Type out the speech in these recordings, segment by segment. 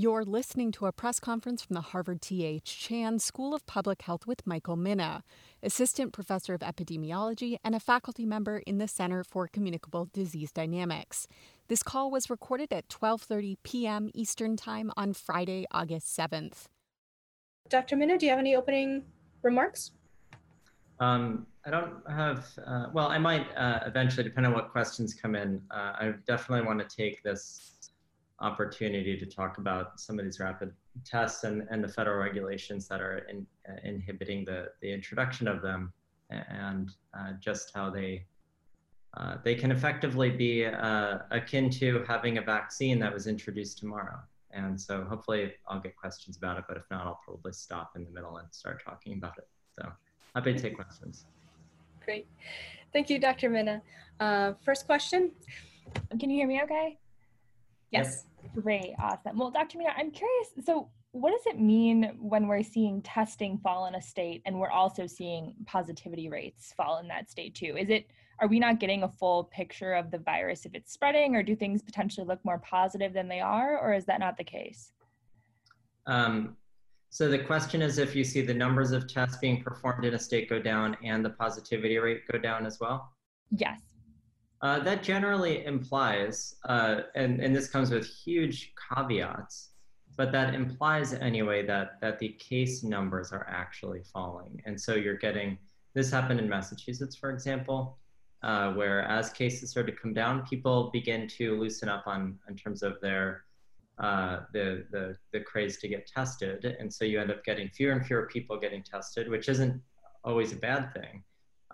You're listening to a press conference from the Harvard T.H. Chan School of Public Health with Michael Mina, Assistant Professor of Epidemiology and a faculty member in the Center for Communicable Disease Dynamics. This call was recorded at 12:30 p.m. Eastern Time on Friday, August 7th. Dr. Mina, do you have any opening remarks? Um, I don't have, uh, well, I might uh, eventually, depending on what questions come in. Uh, I definitely want to take this opportunity to talk about some of these rapid tests and, and the federal regulations that are in, uh, inhibiting the, the introduction of them and uh, just how they uh, they can effectively be uh, akin to having a vaccine that was introduced tomorrow. And so hopefully I'll get questions about it, but if not, I'll probably stop in the middle and start talking about it. So happy to take questions. Great. Thank you, Dr. Mina. Uh, first question. Can you hear me okay? Yes. Great, awesome. Well, Dr. Mina, I'm curious. So, what does it mean when we're seeing testing fall in a state and we're also seeing positivity rates fall in that state too? Is it are we not getting a full picture of the virus if it's spreading, or do things potentially look more positive than they are, or is that not the case? Um, so the question is if you see the numbers of tests being performed in a state go down and the positivity rate go down as well? Yes. Uh, that generally implies, uh, and, and this comes with huge caveats, but that implies anyway that, that the case numbers are actually falling. And so you're getting, this happened in Massachusetts, for example, uh, where as cases start to come down, people begin to loosen up on in terms of their uh, the, the, the craze to get tested. And so you end up getting fewer and fewer people getting tested, which isn't always a bad thing.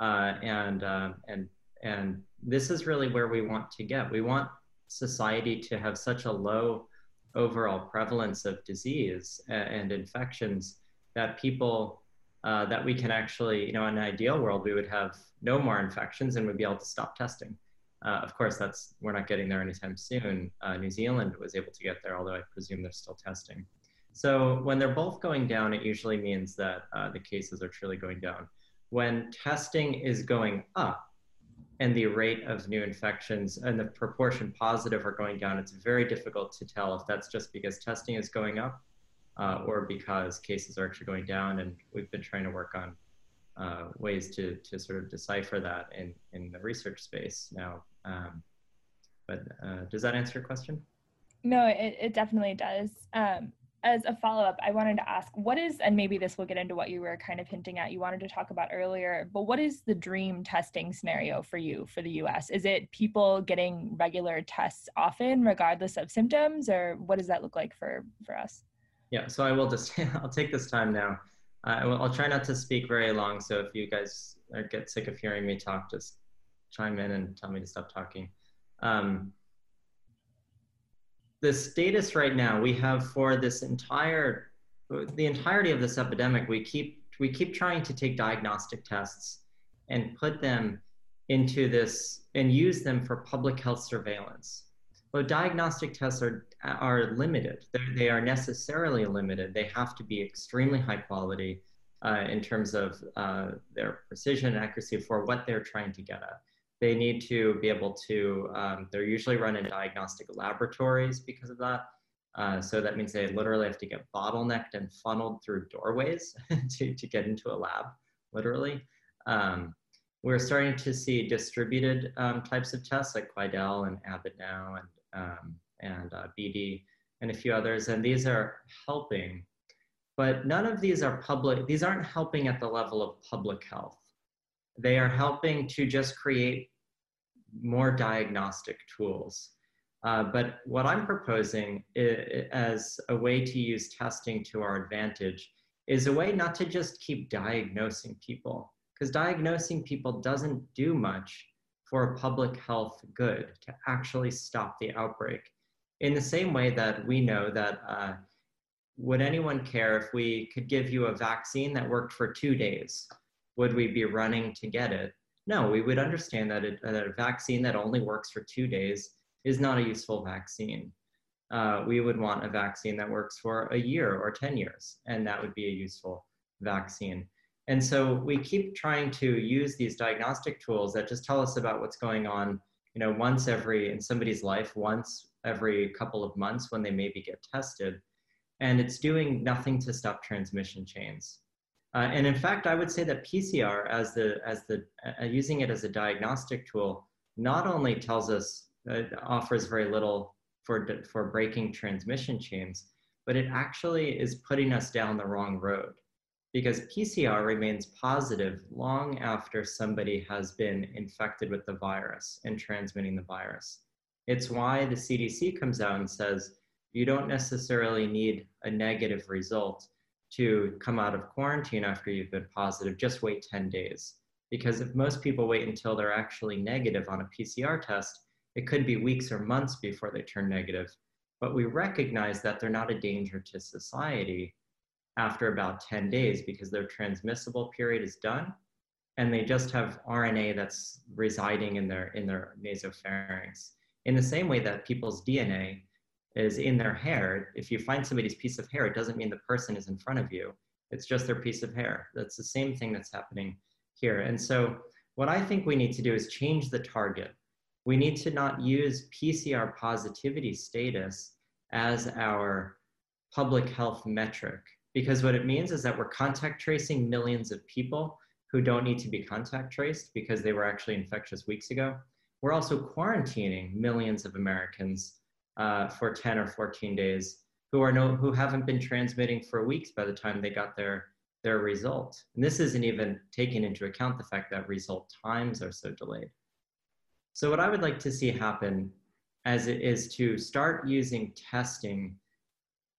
Uh, and, uh, and, and this is really where we want to get. We want society to have such a low overall prevalence of disease and infections that people uh, that we can actually, you know, in an ideal world, we would have no more infections and we'd be able to stop testing. Uh, of course, that's we're not getting there anytime soon. Uh, New Zealand was able to get there, although I presume they're still testing. So when they're both going down, it usually means that uh, the cases are truly going down. When testing is going up, and the rate of new infections and the proportion positive are going down, it's very difficult to tell if that's just because testing is going up uh, or because cases are actually going down. And we've been trying to work on uh, ways to, to sort of decipher that in, in the research space now. Um, but uh, does that answer your question? No, it, it definitely does. Um, as a follow-up i wanted to ask what is and maybe this will get into what you were kind of hinting at you wanted to talk about earlier but what is the dream testing scenario for you for the us is it people getting regular tests often regardless of symptoms or what does that look like for for us? Yeah so i will just i'll take this time now. Uh, I will, i'll try not to speak very long so if you guys get sick of hearing me talk just chime in and tell me to stop talking. Um, the status right now we have for this entire the entirety of this epidemic we keep we keep trying to take diagnostic tests and put them into this and use them for public health surveillance. But diagnostic tests are are limited. They're, they are necessarily limited. They have to be extremely high quality uh, in terms of uh, their precision and accuracy for what they're trying to get at they need to be able to, um, they're usually run in diagnostic laboratories because of that. Uh, so that means they literally have to get bottlenecked and funneled through doorways to, to get into a lab, literally. Um, we're starting to see distributed um, types of tests like Quidel and Abbott now and, um, and uh, BD and a few others. And these are helping, but none of these are public, these aren't helping at the level of public health. They are helping to just create more diagnostic tools. Uh, but what I'm proposing is, as a way to use testing to our advantage is a way not to just keep diagnosing people, because diagnosing people doesn't do much for public health good to actually stop the outbreak. In the same way that we know that uh, would anyone care if we could give you a vaccine that worked for two days? Would we be running to get it? No, we would understand that, it, that a vaccine that only works for two days is not a useful vaccine. Uh, we would want a vaccine that works for a year or 10 years, and that would be a useful vaccine. And so we keep trying to use these diagnostic tools that just tell us about what's going on, you know, once every, in somebody's life, once every couple of months when they maybe get tested. and it's doing nothing to stop transmission chains. Uh, and in fact, I would say that PCR, as the as the uh, using it as a diagnostic tool, not only tells us uh, offers very little for for breaking transmission chains, but it actually is putting us down the wrong road because PCR remains positive long after somebody has been infected with the virus and transmitting the virus. It's why the CDC comes out and says you don't necessarily need a negative result to come out of quarantine after you've been positive, just wait 10 days. Because if most people wait until they're actually negative on a PCR test, it could be weeks or months before they turn negative. But we recognize that they're not a danger to society after about 10 days because their transmissible period is done and they just have RNA that's residing in their in their nasopharynx. In the same way that people's DNA is in their hair, if you find somebody's piece of hair, it doesn't mean the person is in front of you. It's just their piece of hair. That's the same thing that's happening here. And so what I think we need to do is change the target. We need to not use PCR positivity status as our public health metric because what it means is that we're contact tracing millions of people who don't need to be contact traced because they were actually infectious weeks ago. We're also quarantining millions of Americans uh, for 10 or 14 days who are no who haven't been transmitting for weeks by the time they got their their result. And this isn't even taking into account the fact that result times are so delayed. So what I would like to see happen as it is to start using testing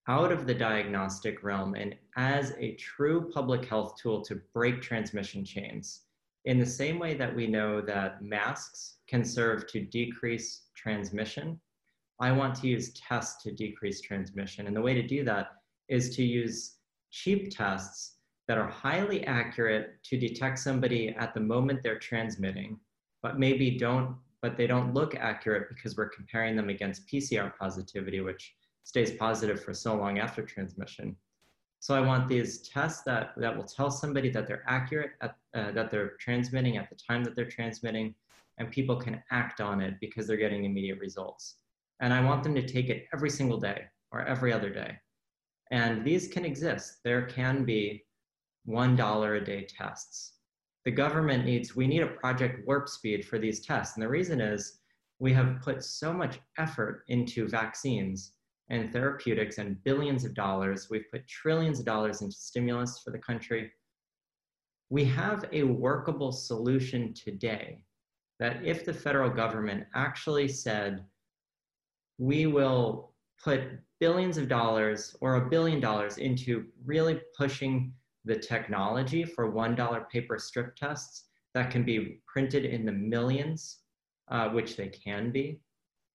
out of the diagnostic realm and as a true public health tool to break transmission chains. In the same way that we know that masks can serve to decrease transmission, I want to use tests to decrease transmission. And the way to do that is to use cheap tests that are highly accurate to detect somebody at the moment they're transmitting, but maybe don't, but they don't look accurate because we're comparing them against PCR positivity, which stays positive for so long after transmission. So I want these tests that, that will tell somebody that they're accurate, at, uh, that they're transmitting at the time that they're transmitting, and people can act on it because they're getting immediate results. And I want them to take it every single day or every other day. And these can exist. There can be $1 a day tests. The government needs, we need a project warp speed for these tests. And the reason is we have put so much effort into vaccines and therapeutics and billions of dollars. We've put trillions of dollars into stimulus for the country. We have a workable solution today that if the federal government actually said, we will put billions of dollars or a billion dollars into really pushing the technology for $1 paper strip tests that can be printed in the millions, uh, which they can be,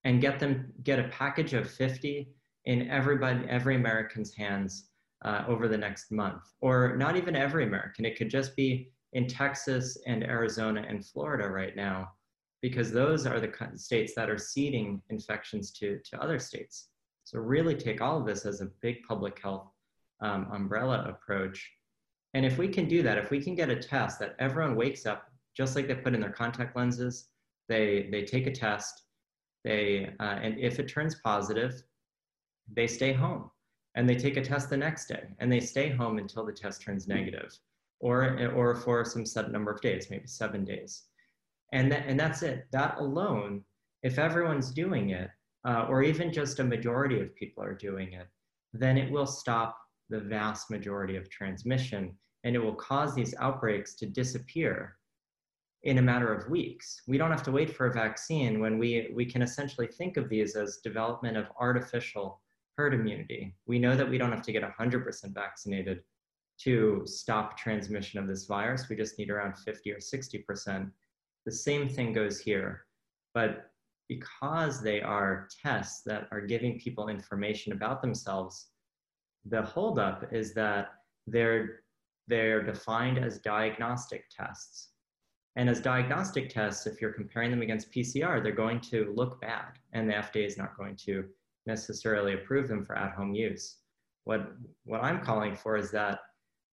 and get them get a package of 50 in everybody, every American's hands uh, over the next month, or not even every American. It could just be in Texas and Arizona and Florida right now, because those are the states that are seeding infections to, to other states. So really take all of this as a big public health um, umbrella approach. And if we can do that, if we can get a test that everyone wakes up, just like they put in their contact lenses, they, they take a test, they, uh, and if it turns positive, they stay home and they take a test the next day and they stay home until the test turns negative or, or for some set number of days, maybe seven days. And, that, and that's it. That alone, if everyone's doing it, uh, or even just a majority of people are doing it, then it will stop the vast majority of transmission and it will cause these outbreaks to disappear in a matter of weeks. We don't have to wait for a vaccine when we, we can essentially think of these as development of artificial herd immunity. We know that we don't have to get 100% vaccinated to stop transmission of this virus. We just need around 50 or 60%. The same thing goes here. But because they are tests that are giving people information about themselves, the holdup is that they're, they're defined as diagnostic tests. And as diagnostic tests, if you're comparing them against PCR, they're going to look bad, and the FDA is not going to necessarily approve them for at-home use. What, what I'm calling for is that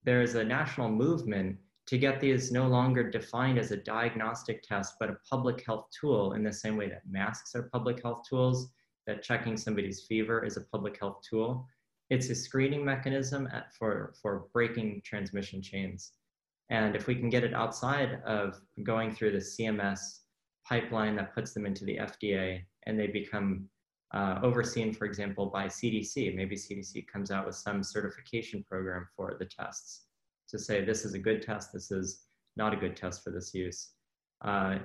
there is a national movement to get these no longer defined as a diagnostic test, but a public health tool in the same way that masks are public health tools, that checking somebody's fever is a public health tool. it's a screening mechanism at, for, for breaking transmission chains. And if we can get it outside of going through the CMS pipeline that puts them into the FDA and they become uh, overseen, for example, by CDC, maybe CDC comes out with some certification program for the tests to say this is a good test, this is not a good test for this use. Uh,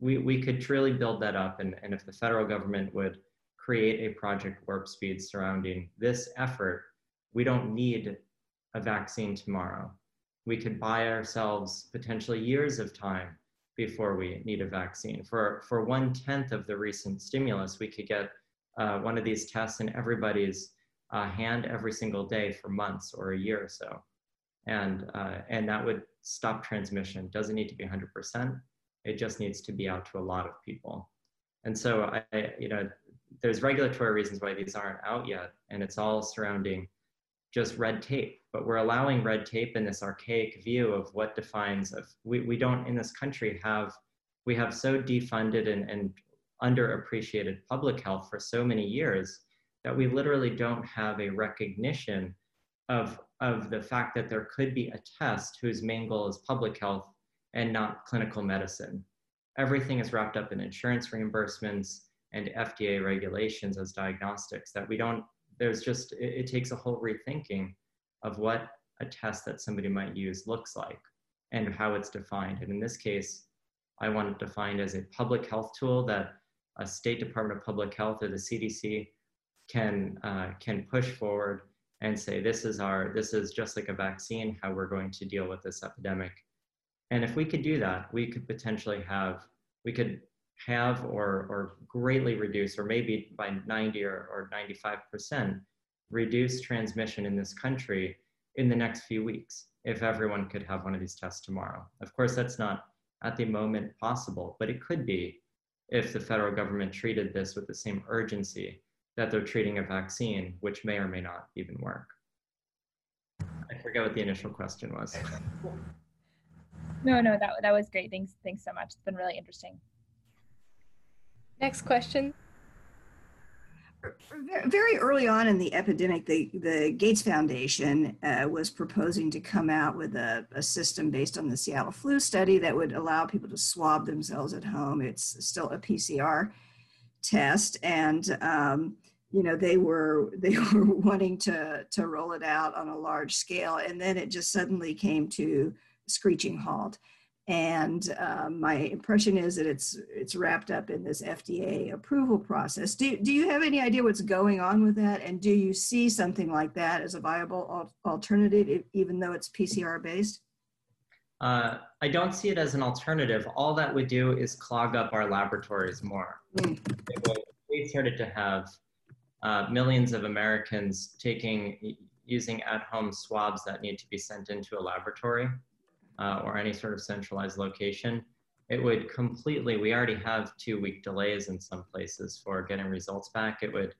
we, we could truly build that up. And, and if the federal government would create a project warp speed surrounding this effort, we don't need a vaccine tomorrow. We could buy ourselves potentially years of time before we need a vaccine. For, for one tenth of the recent stimulus, we could get uh, one of these tests in everybody's uh, hand every single day for months or a year or so. And, uh, and that would stop transmission. Doesn't need to be 100%. It just needs to be out to a lot of people. And so I, you know, there's regulatory reasons why these aren't out yet, and it's all surrounding just red tape. But we're allowing red tape in this archaic view of what defines of we, we don't in this country have we have so defunded and, and underappreciated public health for so many years that we literally don't have a recognition of, of the fact that there could be a test whose main goal is public health and not clinical medicine. Everything is wrapped up in insurance reimbursements and FDA regulations as diagnostics that we don't, there's just, it, it takes a whole rethinking of what a test that somebody might use looks like and how it's defined. And in this case, I want it defined as a public health tool that a state department of public health or the CDC can, uh, can push forward and say, this is our, this is just like a vaccine, how we're going to deal with this epidemic. And if we could do that, we could potentially have, we could have or, or greatly reduce, or maybe by 90 or, or 95%, reduce transmission in this country in the next few weeks if everyone could have one of these tests tomorrow. Of course, that's not at the moment possible, but it could be if the federal government treated this with the same urgency that they're treating a vaccine, which may or may not even work. I forget what the initial question was. No, no, that, that was great. Thanks, thanks so much. It's been really interesting. Next question. Very early on in the epidemic, the, the Gates Foundation uh, was proposing to come out with a, a, system based on the Seattle flu study that would allow people to swab themselves at home. It's still a PCR test, and um, you know they were they were wanting to to roll it out on a large scale, and then it just suddenly came to screeching halt and um, my impression is that it's it's wrapped up in this FDA approval process. Do, do you have any idea what's going on with that? And do you see something like that as a viable al alternative, even though it's PCR based? Uh, I don't see it as an alternative. All that would do is clog up our laboratories more. Mm. We started to have uh, millions of Americans taking using at-home swabs that need to be sent into a laboratory uh, or any sort of centralized location, it would completely, we already have two week delays in some places for getting results back. It would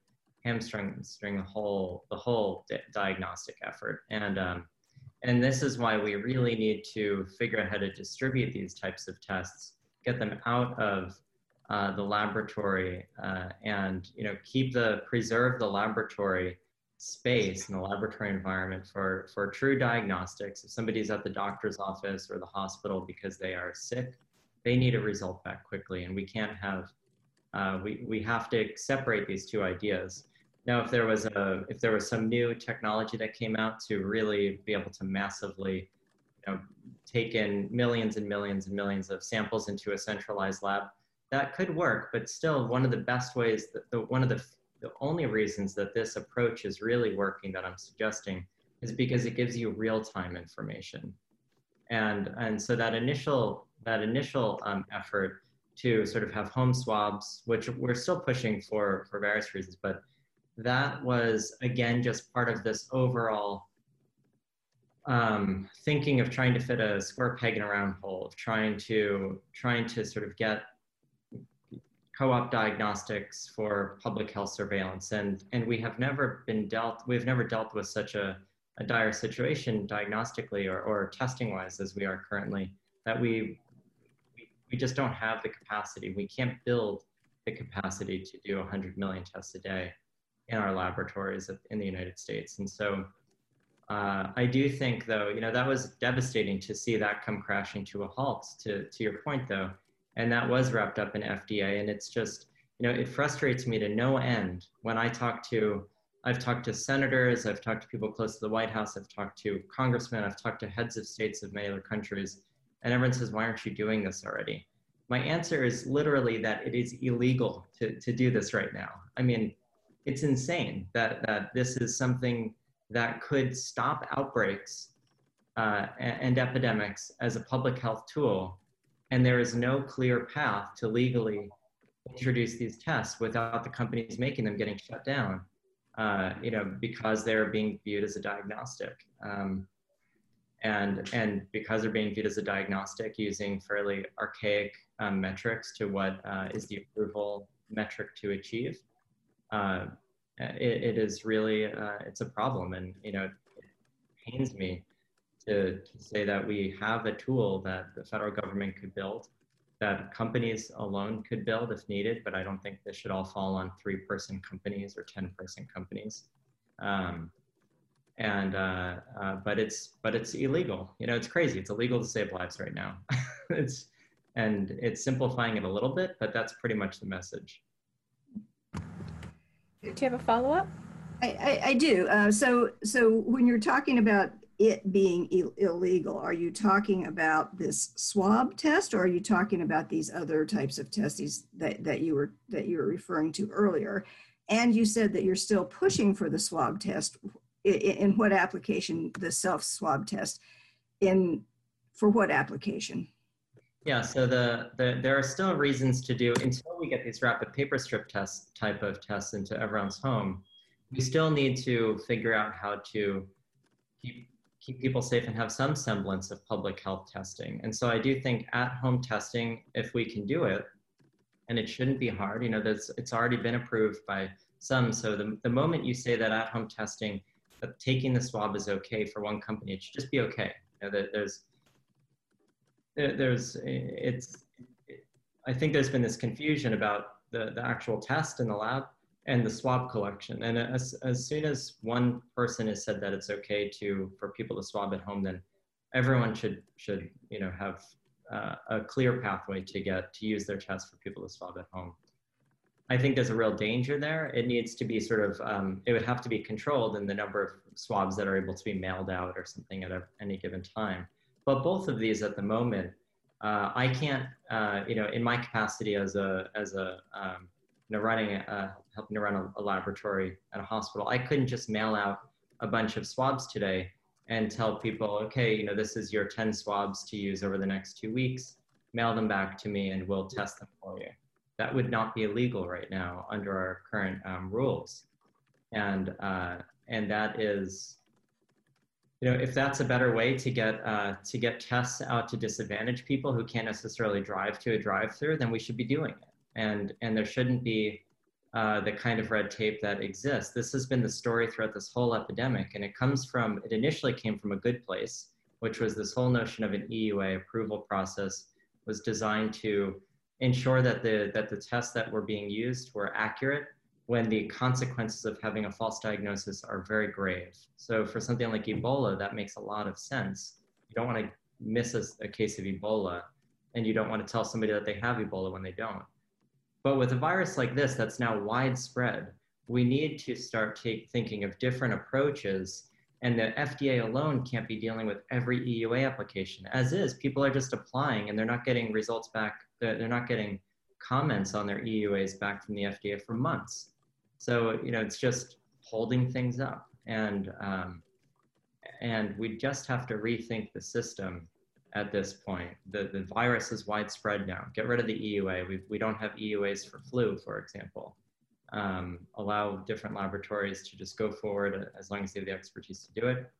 hamstring string the whole, the whole di diagnostic effort. And, um, and this is why we really need to figure out how to distribute these types of tests, get them out of uh, the laboratory uh, and you know keep the preserve the laboratory space and the laboratory environment for, for true diagnostics. If somebody's at the doctor's office or the hospital because they are sick, they need a result back quickly. And we can't have, uh, we, we have to separate these two ideas. Now, if there was a, if there was some new technology that came out to really be able to massively, you know, take in millions and millions and millions of samples into a centralized lab, that could work. But still, one of the best ways, that the, one of the the only reasons that this approach is really working that I'm suggesting is because it gives you real-time information. And, and so that initial, that initial um, effort to sort of have home swabs, which we're still pushing for, for various reasons, but that was again just part of this overall um, thinking of trying to fit a square peg in a round hole, of trying to trying to sort of get co-op diagnostics for public health surveillance. And, and we have never been dealt, we've never dealt with such a, a dire situation diagnostically or, or testing wise as we are currently, that we, we, just don't have the capacity. We can't build the capacity to do 100 million tests a day. in our laboratories in the United States. And so uh, I do think, though, you know, that was devastating to see that come crashing to a halt, to, to your point, though. And that was wrapped up in FDA. And it's just, you know, it frustrates me to no end when I talk to, I've talked to senators, I've talked to people close to the White House, I've talked to congressmen, I've talked to heads of states of many other countries. And everyone says, why aren't you doing this already? My answer is literally that it is illegal to, to do this right now. I mean, it's insane that, that this is something that could stop outbreaks uh, and, and epidemics as a public health tool. And there is no clear path to legally introduce these tests without the companies making them getting shut down, uh, you know, because they're being viewed as a diagnostic. Um, and, and because they're being viewed as a diagnostic using fairly archaic um, metrics to what uh, is the approval metric to achieve, uh, it, it is really uh, it's a problem and you know it pains me to, to say that we have a tool that the federal government could build that companies alone could build if needed but i don't think this should all fall on three person companies or 10 person companies. Um, and uh, uh, but it's but it's illegal. You know it's crazy. It's illegal to save lives right now. It's and it's simplifying it a little bit but that's pretty much the message. Do you have a follow up? I, I, I do. Uh, so, so when you're talking about it being Ill illegal, are you talking about this swab test, or are you talking about these other types of tests that, that you were that you were referring to earlier? And you said that you're still pushing for the swab test. In, in what application? The self swab test. In for what application? Yeah, so the, the there are still reasons to do until we get these rapid paper strip test type of tests into everyone's home. We still need to figure out how to keep keep people safe and have some semblance of public health testing. And so I do think at-home testing, if we can do it, and it shouldn't be hard. You know, there's it's already been approved by some. So the the moment you say that at-home testing, that taking the swab is okay for one company, it should just be okay. You know, that there's there's it's I think there's been this confusion about the, the actual test in the lab and the swab collection. And as, as soon as one person has said that it's okay to for people to swab at home, then everyone should should you know have uh, a clear pathway to get to use their test for people to swab at home. I think there's a real danger there. It needs to be sort of um, it would have to be controlled in the number of swabs that are able to be mailed out or something at a, any given time. But both of these at the moment, uh, I can't, uh, you know, in my capacity as a, as a, um, you know, running, a, helping to run a, a, laboratory at a hospital, I couldn't just mail out a bunch of swabs today and tell people, okay, you know, this is your 10 swabs to use over the next two weeks, mail them back to me and we'll test them for you. That would not be illegal right now under our current um, rules. And, uh, and that is, you know, if that's a better way to get uh, to get tests out to disadvantaged people who can't necessarily drive to a drive-through, then we should be doing it. And and there shouldn't be uh, the kind of red tape that exists. This has been the story throughout this whole epidemic, and it comes from it initially came from a good place, which was this whole notion of an EUA approval process was designed to ensure that the that the tests that were being used were accurate when the consequences of having a false diagnosis are very grave. So for something like Ebola, that makes a lot of sense. You don't want to miss a, a, case of Ebola, and you don't want to tell somebody that they have Ebola when they don't. But with a virus like this that's now widespread, we need to start take, thinking of different approaches. And the FDA alone can't be dealing with every EUA application. As is, people are just applying and they're not getting results back, they're not getting comments on their EUAs back from the FDA for months. So, you know, it's just holding things up. And, um, and we just have to rethink the system at this point. The, the virus is widespread now. Get rid of the EUA. We, we don't have EUAs for flu, for example. Um, allow different laboratories to just go forward as long as they have the expertise to do it,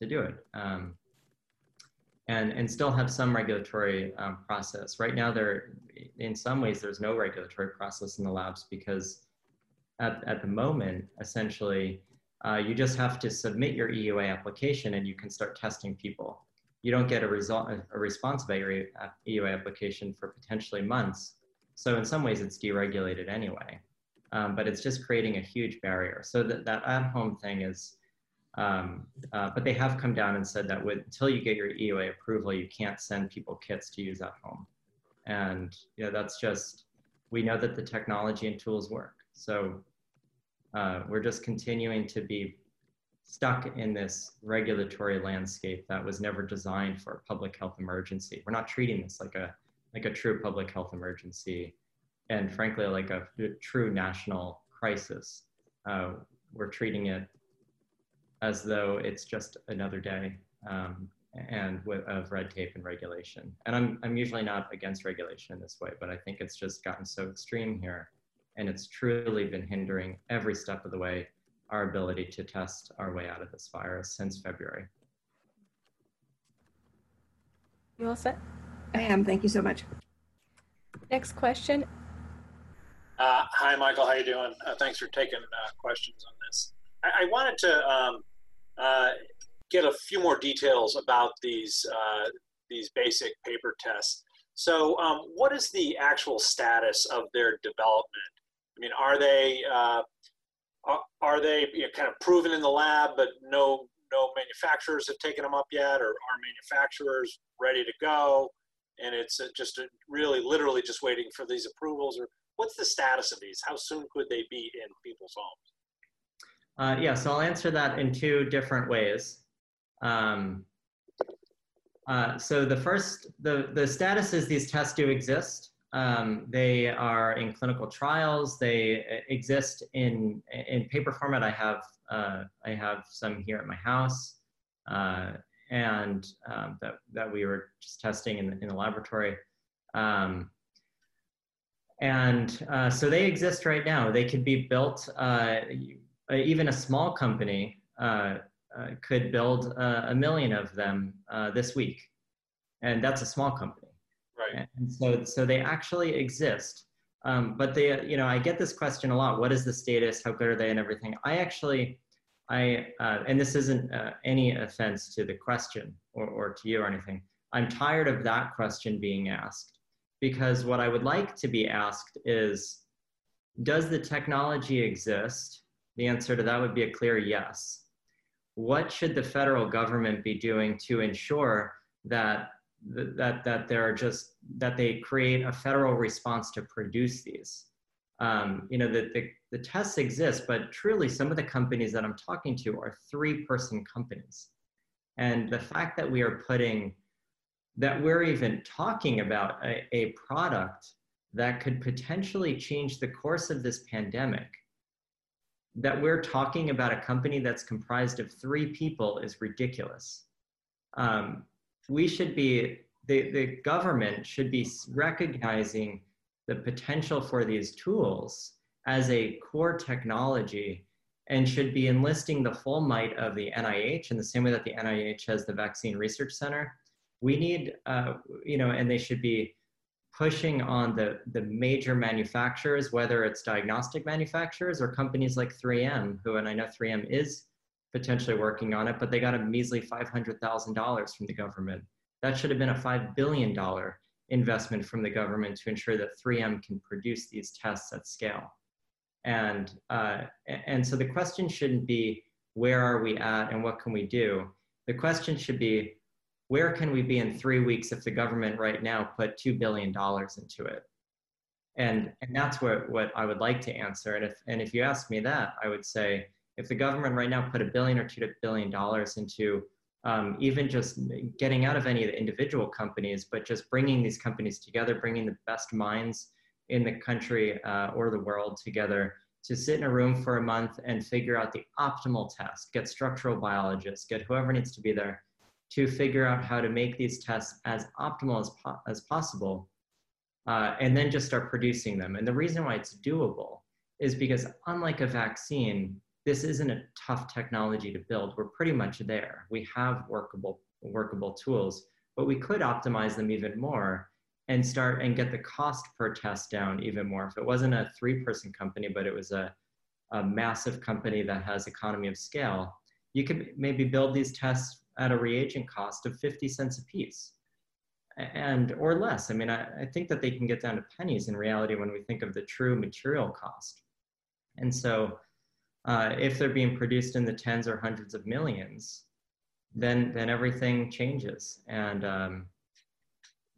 to do it. Um, and, and still have some regulatory um, process. Right now, there, in some ways, there's no regulatory process in the labs because at, at the moment, essentially, uh, you just have to submit your EUA application and you can start testing people. You don't get a result, a response about your EUA application for potentially months. So in some ways, it's deregulated anyway. um, but it's just creating a huge barrier. So that, that at-home thing is, um, uh, but they have come down and said that with, until you get your EUA approval, you can't send people kits to use at home. And you know, that's just, we know that the technology and tools work. So uh, we're just continuing to be stuck in this regulatory landscape that was never designed for a public health emergency. We're not treating this like a like a true public health emergency, and frankly, like a, true national crisis. Uh, we're treating it as though it's just another day um, and of red tape and regulation. And I'm I'm usually not against regulation in this way, but I think it's just gotten so extreme here, and it's truly been hindering every step of the way our ability to test our way out of this virus since February. You all set? I am. Thank you so much. Next question. Uh, hi, Michael. How you doing? Uh, thanks for taking uh, questions on this. I, I wanted to um, uh, get a few more details about these uh, these basic paper tests. So, um, what is the actual status of their development? I mean, are they uh, are, are they you know, kind of proven in the lab, but no no manufacturers have taken them up yet, or are manufacturers ready to go? And it's just a, really, literally, just waiting for these approvals, or what's the status of these? How soon could they be in people's homes? Uh, yeah, so I'll answer that in two different ways. Um, uh, so the first, the, the status is these tests do exist. Um, they are in clinical trials. They uh, exist in in paper format. I have uh, I have some here at my house, uh, and um, that that we were just testing in the, in the laboratory. Um, and uh, so they exist right now. They could be built. Uh, even a small company uh, could build a million of them this week, and that's a small company. And so, so they actually exist. Um, but they, you know, I get this question a lot. What is the status? How good are they and everything? I actually, I, uh, and this isn't uh, any offense to the question or, or to you or anything. I'm tired of that question being asked because what I would like to be asked is, does the technology exist? The answer to that would be a clear yes. What should the federal government be doing to ensure that that that there are just that they create a federal response to produce these. Um, you know, the, the, the tests exist, but truly some of the companies that I'm talking to are three person companies. And the fact that we are putting, that we're even talking about a, a product that could potentially change the course of this pandemic, that we're talking about a company that's comprised of three people is ridiculous. Um, we should be, the, the government should be recognizing the potential for these tools as a core technology and should be enlisting the full might of the NIH in the same way that the NIH has the Vaccine Research Center. We need, uh, you know, and they should be pushing on the, the major manufacturers, whether it's diagnostic manufacturers or companies like 3M, who, and I know 3M is potentially working on it, but they got a measly $500,000 from the government. That should have been a $5 billion investment from the government to ensure that 3M can produce these tests at scale. And, uh, and so the question shouldn't be, where are we at and what can we do? The question should be, where can we be in three weeks if the government right now put $2 billion into it? And, and that's what, what I would like to answer. And if, and if you ask me that, I would say, if the government right now put a billion or two billion dollars into um, even just getting out of any of the individual companies, but just bringing these companies together, bringing the best minds in the country uh, or the world together to sit in a room for a month and figure out the optimal test, get structural biologists, get whoever needs to be there to figure out how to make these tests as optimal as, po as possible, uh, and then just start producing them. And the reason why it's doable is because unlike a vaccine, this isn't a tough technology to build. We're pretty much there. We have workable, workable tools, but we could optimize them even more and start and get the cost per test down even more. If it wasn't a three person company, but it was a, a massive company that has economy of scale, you could maybe build these tests at a reagent cost of 50 cents a piece and or less. I mean, I, I think that they can get down to pennies in reality when we think of the true material cost. And so uh, if they're being produced in the tens or hundreds of millions, then then everything changes. And um,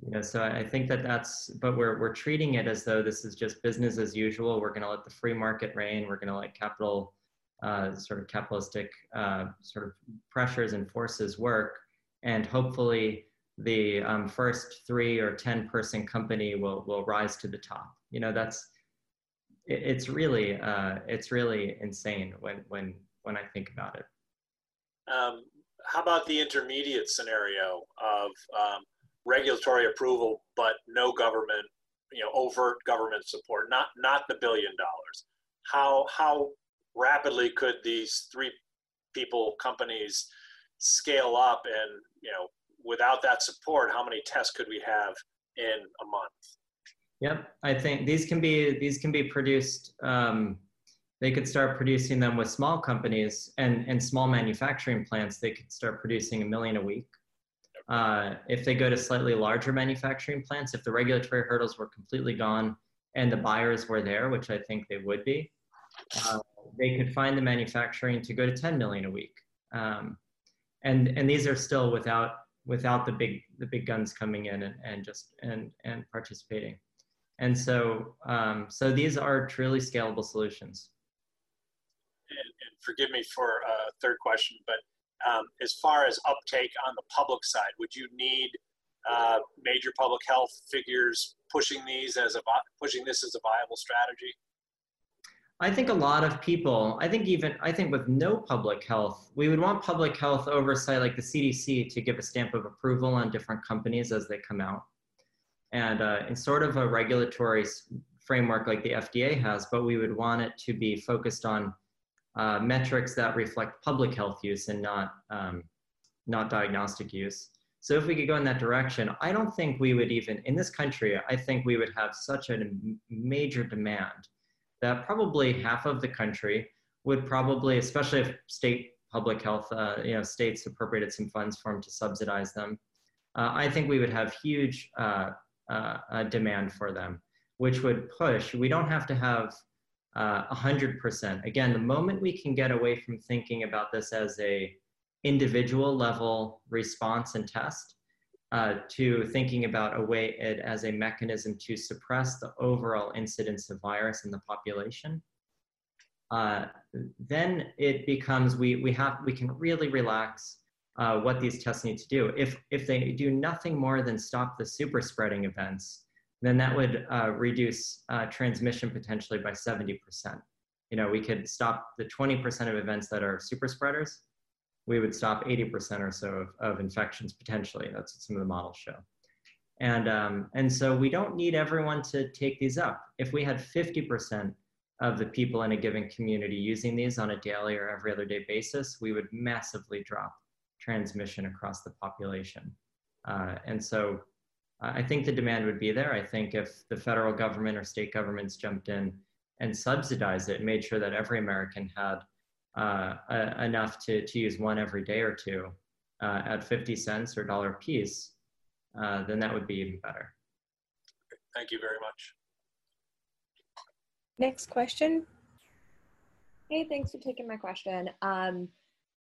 you know, so I think that that's, but we're we're treating it as though this is just business as usual. We're going to let the free market reign. We're going to let capital, uh, sort of capitalistic uh, sort of pressures and forces work, and hopefully the um, first three or ten person company will will rise to the top. You know, that's it, it's really uh, it's really insane when when when I think about it. Um, how about the intermediate scenario of um, regulatory approval, but no government, you know, overt government support, not not the billion dollars. How how rapidly could these three people companies scale up and you know without that support how many tests could we have in a month yep i think these can be these can be produced um, they could start producing them with small companies and and small manufacturing plants they could start producing a million a week uh, if they go to slightly larger manufacturing plants, if the regulatory hurdles were completely gone and the buyers were there, which I think they would be, uh, they could find the manufacturing to go to 10 million a week. Um, and and these are still without without the big the big guns coming in and, and just and and participating. And so um, so these are truly scalable solutions. And, and forgive me for a third question, but um, as far as uptake on the public side, would you need uh, major public health figures pushing these as a pushing this as a viable strategy? I think a lot of people, I think even, I think with no public health, we would want public health oversight like the CDC to give a stamp of approval on different companies as they come out. And uh, in sort of a regulatory framework like the FDA has, but we would want it to be focused on uh, metrics that reflect public health use and not, um, not diagnostic use. So if we could go in that direction, I don't think we would even, in this country, I think we would have such a major demand that probably half of the country would probably, especially if state public health, uh, you know, states appropriated some funds for them to subsidize them, uh, I think we would have huge uh, uh demand for them, which would push. We don't have to have uh, 100%. Again, the moment we can get away from thinking about this as a individual level response and test uh, to thinking about a way it as a mechanism to suppress the overall incidence of virus in the population, uh, then it becomes we we have we can really relax uh, what these tests need to do. If if they do nothing more than stop the super spreading events, then that would uh, reduce uh, transmission potentially by 70%. You know, we could stop the 20% of events that are super spreaders. We would stop 80% or so of, of infections potentially. That's what some of the models show. And, um, and so we don't need everyone to take these up. If we had 50% of the people in a given community using these on a daily or every other day basis, we would massively drop transmission across the population. Uh, and so I think the demand would be there. I think if the federal government or state governments jumped in and subsidized it and made sure that every American had uh, uh, enough to, to use one every day or two uh, at 50 cents or dollar a piece, uh, then that would be even better. Thank you very much. Next question. Hey, thanks for taking my question. Um,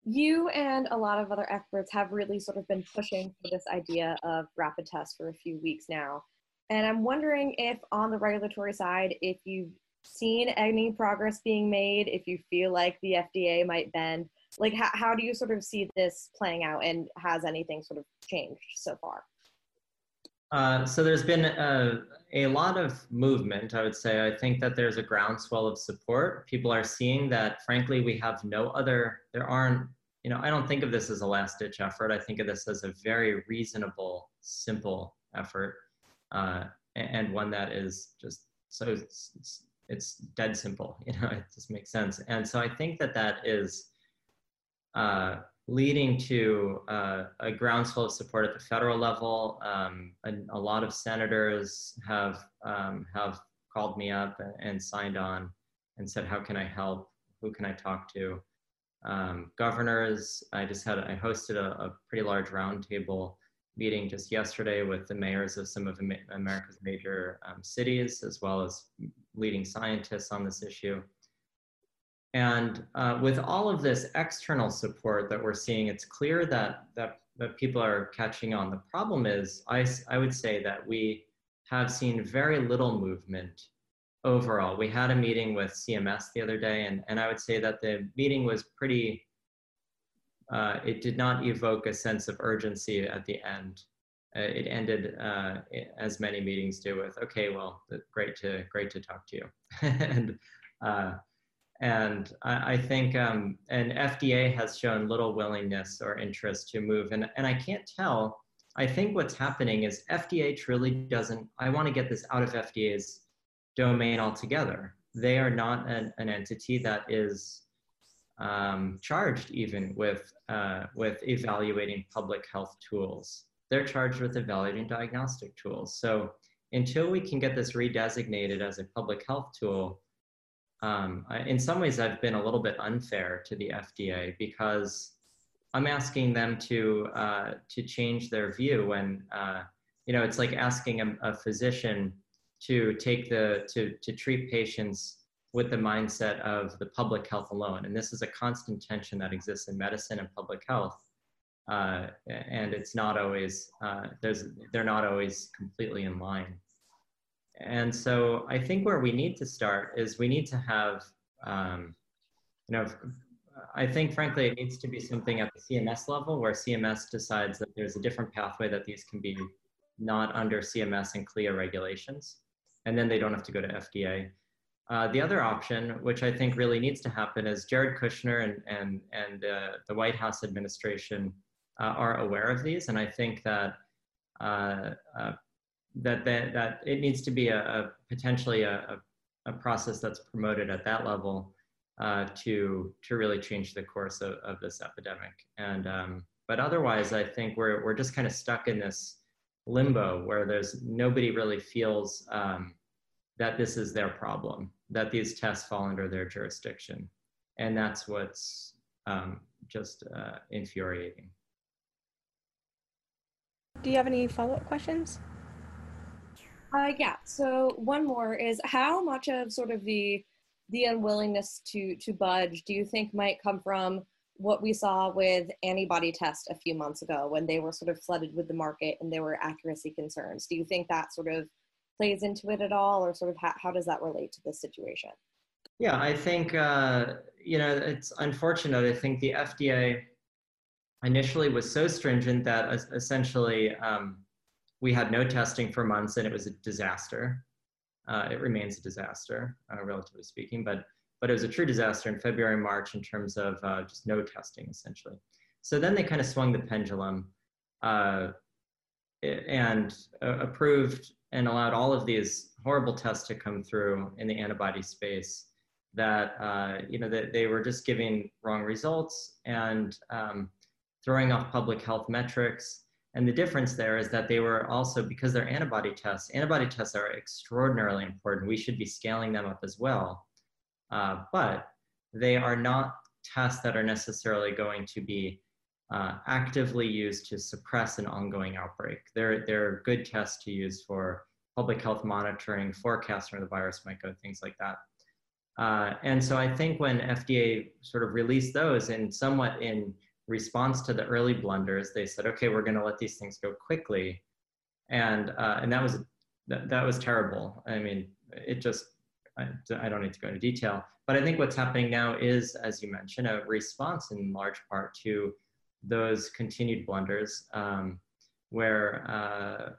you and a lot of other experts have really sort of been pushing for this idea of rapid tests for a few weeks now. And I'm wondering if on the regulatory side, if you've seen any progress being made, if you feel like the FDA might bend, like how, how do you sort of see this playing out and has anything sort of changed so far? Uh, so there's been a, a, lot of movement, I would say. I think that there's a groundswell of support. People are seeing that, frankly, we have no other, there aren't, you know, I don't think of this as a last ditch effort. I think of this as a very reasonable, simple effort uh, and one that is just so it's, it's, dead simple, you know, it just makes sense. And so I think that that is, uh, leading to uh, a groundswell of support at the federal level. Um, a, a, lot of senators have um, have called me up and, signed on and said, "How can I help? Who can I talk to?" Um, governors. I just had I hosted a, a pretty large roundtable meeting just yesterday with the mayors of some of America's major um, cities, as well as leading scientists on this issue. and uh, with all of this external support that we're seeing, it's clear that, that, that people are catching on. The problem is, I, I would say that we have seen very little movement overall. We had a meeting with CMS the other day, and, and I would say that the meeting was pretty, uh, it did not evoke a sense of urgency at the end. Uh, it ended uh, as many meetings do with, okay, well, great to, great to talk to you. and uh, and I, I think, um, and FDA has shown little willingness or interest to move. And, and I can't tell, I think what's happening is FDA truly doesn't, I want to get this out of FDA's domain altogether. They are not an, an entity that is um, charged even with, uh, with evaluating public health tools. They're charged with evaluating diagnostic tools. So until we can get this redesignated as a public health tool, um, I, in some ways, I've been a little bit unfair to the FDA because I'm asking them to uh, to change their view when uh, you know it's like asking a, a, physician to take the to to treat patients with the mindset of the public health alone, and this is a constant tension that exists in medicine and public health. Uh, and it's not always uh, they're not always completely in line. And so I think where we need to start is we need to have, um, you know, I think frankly it needs to be something at the CMS level where CMS decides that there's a different pathway that these can be not under CMS and CLIA regulations, and then they don't have to go to FDA. Uh, the other option, which I think really needs to happen, is Jared Kushner and and and uh, the White House administration uh, are aware of these, and I think that uh, uh, that, that, that it needs to be a, a potentially a, a, process that's promoted at that level uh, to, to really change the course of, of this epidemic. And, um, but otherwise, I think we're, we're just kind of stuck in this limbo where there's nobody really feels um, that this is their problem, that these tests fall under their jurisdiction. And that's what's um, just uh, infuriating. Do you have any follow-up questions? Uh, yeah. So one more is how much of sort of the the unwillingness to to budge do you think might come from what we saw with antibody test a few months ago when they were sort of flooded with the market and there were accuracy concerns? Do you think that sort of plays into it at all, or sort of how, how does that relate to this situation? Yeah, I think uh, you know it's unfortunate. I think the FDA initially was so stringent that essentially um, we had no testing for months and it was a disaster. Uh, it remains a disaster, uh, relatively speaking, but, but it was a true disaster in February, March in terms of uh, just no testing essentially. So then they kind of swung the pendulum uh, and uh, approved and allowed all of these horrible tests to come through in the antibody space that, uh, you know, that they were just giving wrong results and um, throwing off public health metrics and the difference there is that they were also, because they're antibody tests, antibody tests are extraordinarily important. We should be scaling them up as well. Uh, but they are not tests that are necessarily going to be uh, actively used to suppress an ongoing outbreak. They're, they're good tests to use for public health monitoring, forecasting where the virus might go, things like that. Uh, and so I think when FDA sort of released those and somewhat in response to the early blunders, they said, okay, we're going to let these things go quickly. And, uh, and that was, that, that was terrible. I mean, it just, I, I don't need to go into detail, but I think what's happening now is, as you mentioned, a response in large part to those continued blunders um, where, uh,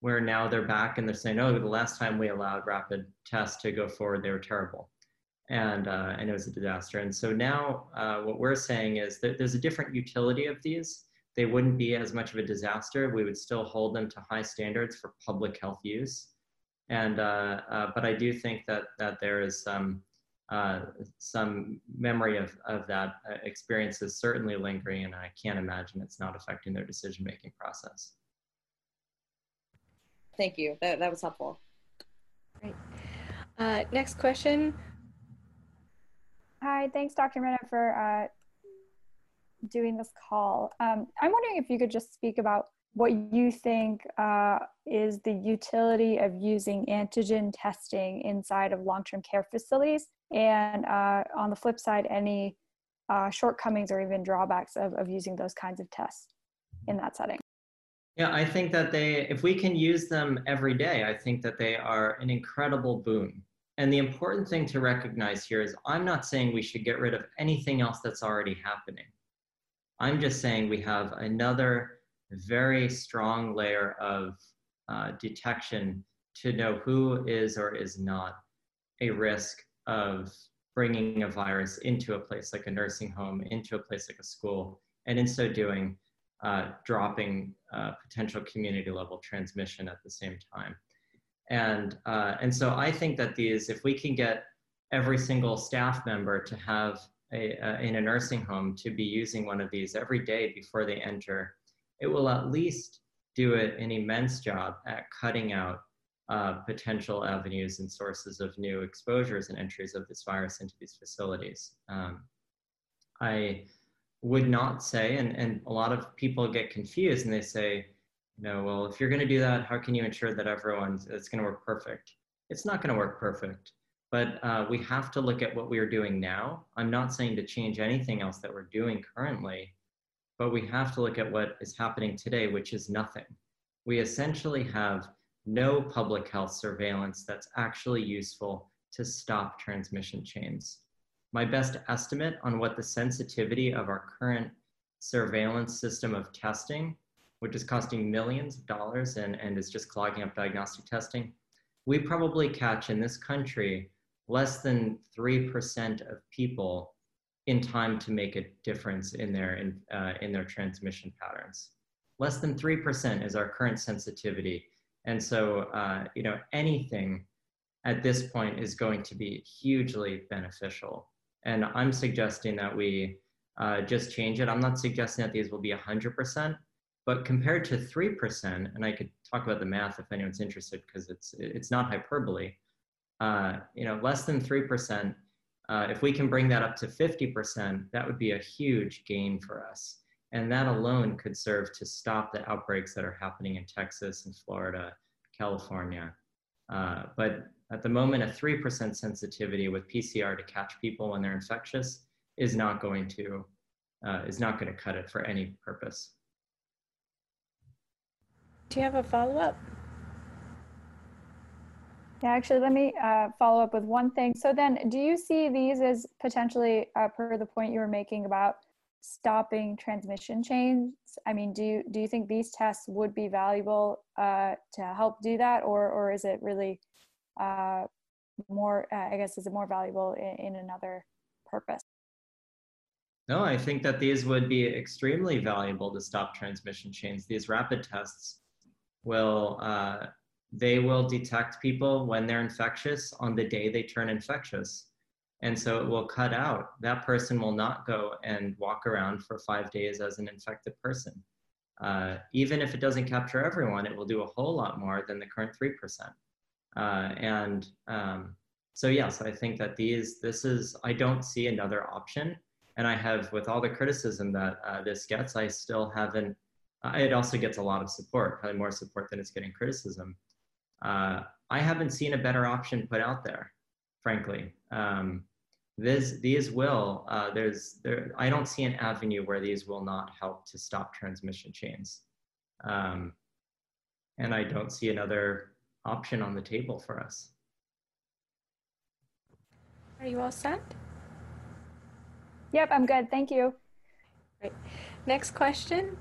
where now they're back and they're saying, oh, the last time we allowed rapid tests to go forward, they were terrible and, uh, and it was a disaster. And so now uh, what we're saying is that there's a different utility of these. They wouldn't be as much of a disaster. We would still hold them to high standards for public health use. And, uh, uh but I do think that, that there is some, uh, some memory of, of that uh, experience is certainly lingering, and I can't imagine it's not affecting their decision-making process. Thank you. That, that was helpful. Great. next question Hi, thanks, Dr. Mina, for uh, doing this call. Um, I'm wondering if you could just speak about what you think uh, is the utility of using antigen testing inside of long-term care facilities. And uh, on the flip side, any uh, shortcomings or even drawbacks of, of using those kinds of tests in that setting? Yeah, I think that they, if we can use them every day, I think that they are an incredible boon. And the important thing to recognize here is I'm not saying we should get rid of anything else that's already happening. I'm just saying we have another very strong layer of uh, detection to know who is or is not a risk of bringing a virus into a place like a nursing home, into a place like a school, and in so doing, uh, dropping uh, potential community level transmission at the same time. And, uh, and so I think that these, if we can get every single staff member to have a, in a nursing home to be using one of these every day before they enter, it will at least do it an immense job at cutting out uh, potential avenues and sources of new exposures and entries of this virus into these facilities. Um, I would not say, and, and a lot of people get confused and they say, you know, well, if you're going to do that, how can you ensure that everyone's, it's going to work perfect? It's not going to work perfect, but uh, we have to look at what we are doing now. I'm not saying to change anything else that we're doing currently, but we have to look at what is happening today, which is nothing. We essentially have no public health surveillance that's actually useful to stop transmission chains. My best estimate on what the sensitivity of our current surveillance system of testing, which is costing millions of dollars and, and is just clogging up diagnostic testing, we probably catch in this country less than 3% of people in time to make a difference in their, in, uh, in their transmission patterns. Less than 3% is our current sensitivity and so, uh, you know, anything at this point is going to be hugely beneficial. And I'm suggesting that we uh, just change it. I'm not suggesting that these will be 100%, but compared to 3%, and I could talk about the math if anyone's interested because it's, it's not hyperbole, uh, you know, less than 3%, uh, if we can bring that up to 50%, that would be a huge gain for us. And that alone could serve to stop the outbreaks that are happening in Texas and Florida, California. Uh, but at the moment, a 3% sensitivity with PCR to catch people when they're infectious is not going to, uh, is not going to cut it for any purpose. Do you have a follow-up? Yeah, actually, let me uh, follow up with one thing. So then, do you see these as potentially, uh, per the point you were making about stopping transmission chains? I mean, do you, do you think these tests would be valuable uh, to help do that, or or is it really uh, more? Uh, I guess is it more valuable in, in, another purpose? No, I think that these would be extremely valuable to stop transmission chains. These rapid tests will uh, they will detect people when they're infectious on the day they turn infectious. And so it will cut out. That person will not go and walk around for five days as an infected person. Uh, even if it doesn't capture everyone, it will do a whole lot more than the current 3%. Uh, and um, so, yes, I think that these, this is, I don't see another option. And I have, with all the criticism that uh, this gets, I still haven't, uh, it also gets a lot of support, probably more support than it's getting criticism. Uh, I haven't seen a better option put out there, frankly. Um, this, these will, uh, there's, there, I don't see an avenue where these will not help to stop transmission chains. Um, and I don't see another option on the table for us. Are you all set? Yep, I'm good. Thank you. Great. Next question.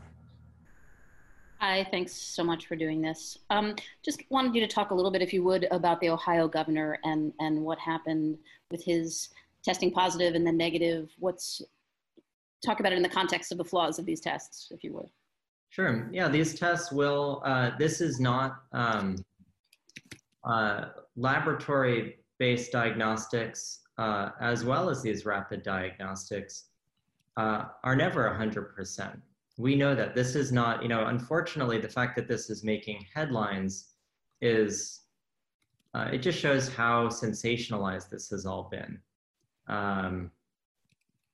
Hi, thanks so much for doing this. Um, just wanted you to talk a little bit, if you would, about the Ohio governor and, and what happened with his testing positive and then negative? What's talk about it in the context of the flaws of these tests, if you would. Sure. Yeah, these tests will. Uh, this is not um, uh, laboratory-based diagnostics, uh, as well as these rapid diagnostics, uh, are never 100%. We know that this is not. You know, unfortunately, the fact that this is making headlines is. Uh, it just shows how sensationalized this has all been. Um,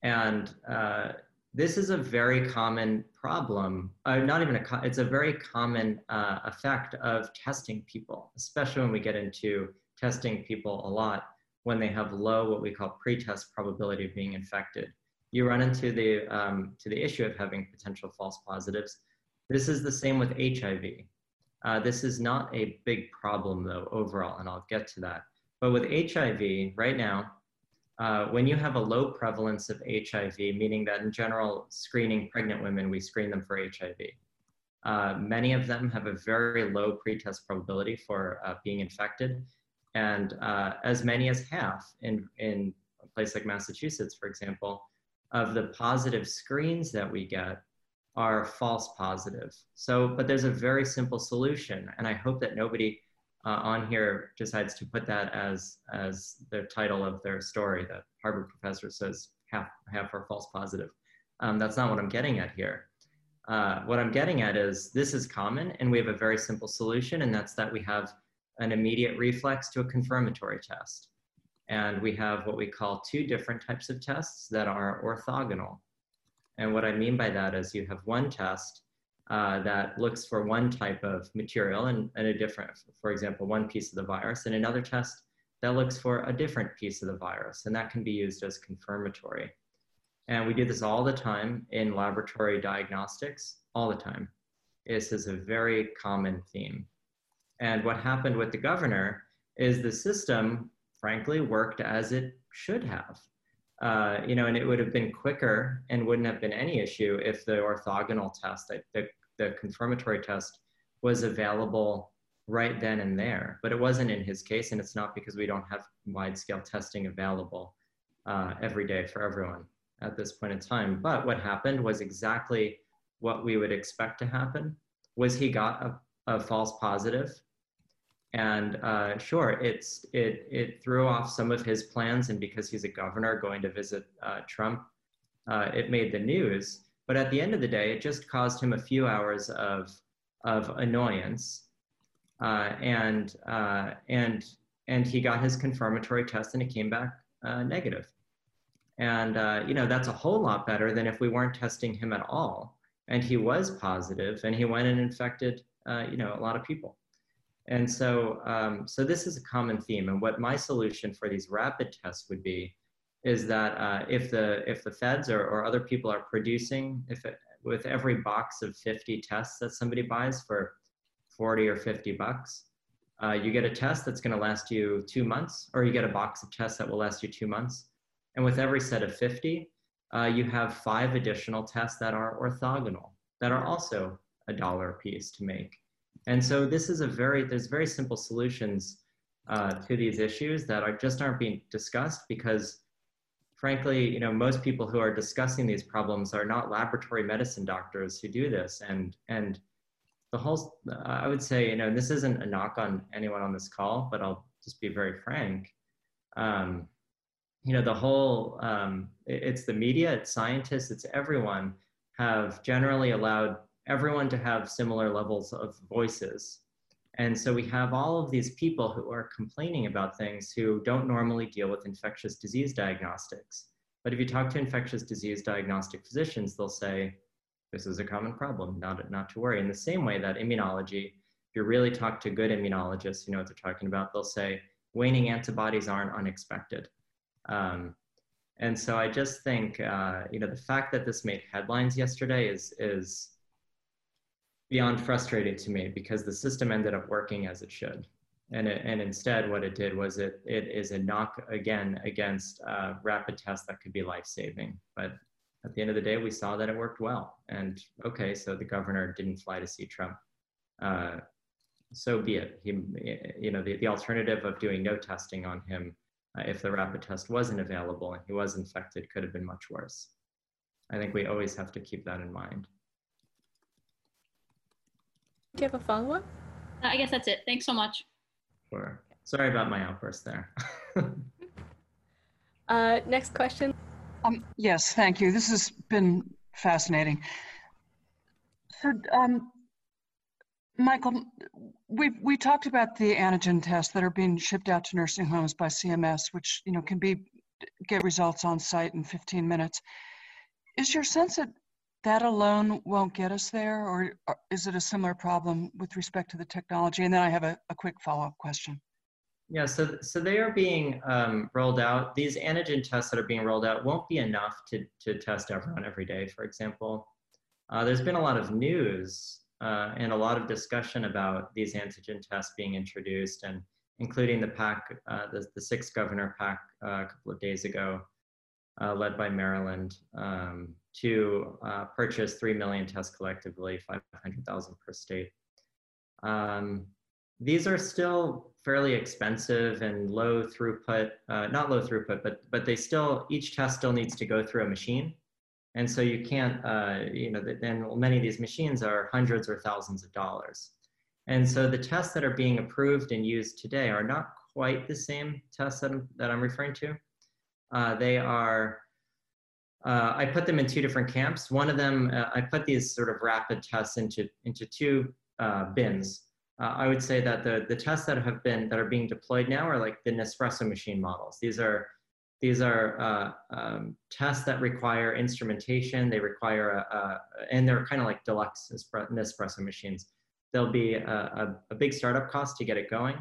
and uh, this is a very common problem, uh, not even a, it's a very common uh, effect of testing people, especially when we get into testing people a lot when they have low, what we call pretest probability of being infected. You run into the, um, to the issue of having potential false positives. This is the same with HIV. Uh, this is not a big problem though overall, and I'll get to that. But with HIV, right now, uh, when you have a low prevalence of HIV, meaning that in general, screening pregnant women, we screen them for HIV. Uh, many of them have a very low pretest probability for uh, being infected. And uh, as many as half in, in a place like Massachusetts, for example, of the positive screens that we get are false positive. So, but there's a very simple solution. And I hope that nobody uh, on here decides to put that as as the title of their story that Harvard professor says half half are false positive. Um, that's not what I'm getting at here. Uh, what I'm getting at is this is common, and we have a very simple solution, and that's that we have an immediate reflex to a confirmatory test. And we have what we call two different types of tests that are orthogonal. And what I mean by that is you have one test uh, that looks for one type of material and, and a different, for example, one piece of the virus, and another test that looks for a different piece of the virus, and that can be used as confirmatory. And we do this all the time in laboratory diagnostics, all the time. This is a very common theme. And what happened with the governor is the system, frankly, worked as it should have. Uh, you know, and it would have been quicker and wouldn't have been any issue if the orthogonal test, the, the, confirmatory test, was available right then and there. But it wasn't in his case, and it's not because we don't have wide scale testing available uh, every day for everyone at this point in time. But what happened was exactly what we would expect to happen was he got a, a false positive and uh, sure, it's it it threw off some of his plans, and because he's a governor going to visit uh, Trump, uh, it made the news. But at the end of the day, it just caused him a few hours of of annoyance, uh, and uh, and and he got his confirmatory test, and it came back uh, negative. And you know that's a whole lot better than if we weren't testing him at all, and he was positive, and he went and infected you know a lot of people. And so, um, so this is a common theme. And what my solution for these rapid tests would be is that uh, if the if the feds or, or other people are producing, if it, with every box of 50 tests that somebody buys for 40 or 50 bucks, uh, you get a test that's going to last you two months, or you get a box of tests that will last you two months. And with every set of 50, uh, you have five additional tests that are orthogonal, that are also a dollar a piece to make. And so this is a very, there's very simple solutions uh, to these issues that are just aren't being discussed because frankly, you know, most people who are discussing these problems are not laboratory medicine doctors who do this. And, and the whole, I would say, you know, this isn't a knock on anyone on this call, but I'll just be very frank. Um, you know, the whole, um, it's the media, it's scientists, it's everyone have generally allowed everyone to have similar levels of voices. And so we have all of these people who are complaining about things who don't normally deal with infectious disease diagnostics. But if you talk to infectious disease diagnostic physicians, they'll say, this is a common problem, not, not to worry. In the same way that immunology, if you really talk to good immunologists, you know what they're talking about, they'll say, waning antibodies aren't unexpected. Um, and so I just think, uh, you know, the fact that this made headlines yesterday is, is beyond frustrating to me because the system ended up working as it should. And, it, and instead, what it did was it, it is a knock again against uh, rapid tests that could be life saving. But at the end of the day, we saw that it worked well. And okay, so the governor didn't fly to see Trump. Uh, so be it. He, you know, the, the alternative of doing no testing on him uh, if the rapid test wasn't available and he was infected could have been much worse. I think we always have to keep that in mind. Do you have a follow up? Uh, I guess that's it. Thanks so much. Sure. Sorry about my outburst there. uh, next question. Um, yes, thank you. This has been fascinating. So, um, Michael, we we talked about the antigen tests that are being shipped out to nursing homes by CMS, which you know can be get results on site in 15 minutes. Is your sense that that alone won't get us there, or, is it a similar problem with respect to the technology? And then I have a, a quick follow-up question. Yeah, so, so they are being um, rolled out. These antigen tests that are being rolled out won't be enough to, to test everyone every day, for example. Uh, there's been a lot of news uh, and a lot of discussion about these antigen tests being introduced and including the PAC, uh, the, the sixth governor PAC uh, a couple of days ago, uh, led by Maryland, um, to uh, purchase 3 million tests collectively, 500,000 per state. Um, these are still fairly expensive and low throughput, uh, not low throughput, but, but they still, each test still needs to go through a machine. And so you can't, uh, you know, then many of these machines are hundreds or thousands of dollars. And so the tests that are being approved and used today are not quite the same tests that I'm, that I'm referring to. Uh, they are, uh, I put them in two different camps. One of them, uh, I put these sort of rapid tests into, into two uh, bins. Uh, I would say that the, the tests that have been, that are being deployed now are like the Nespresso machine models. These are, these are uh, um, tests that require instrumentation. They require, a, a and they're kind of like deluxe Nespresso machines there'll be a, a, a big startup cost to get it going.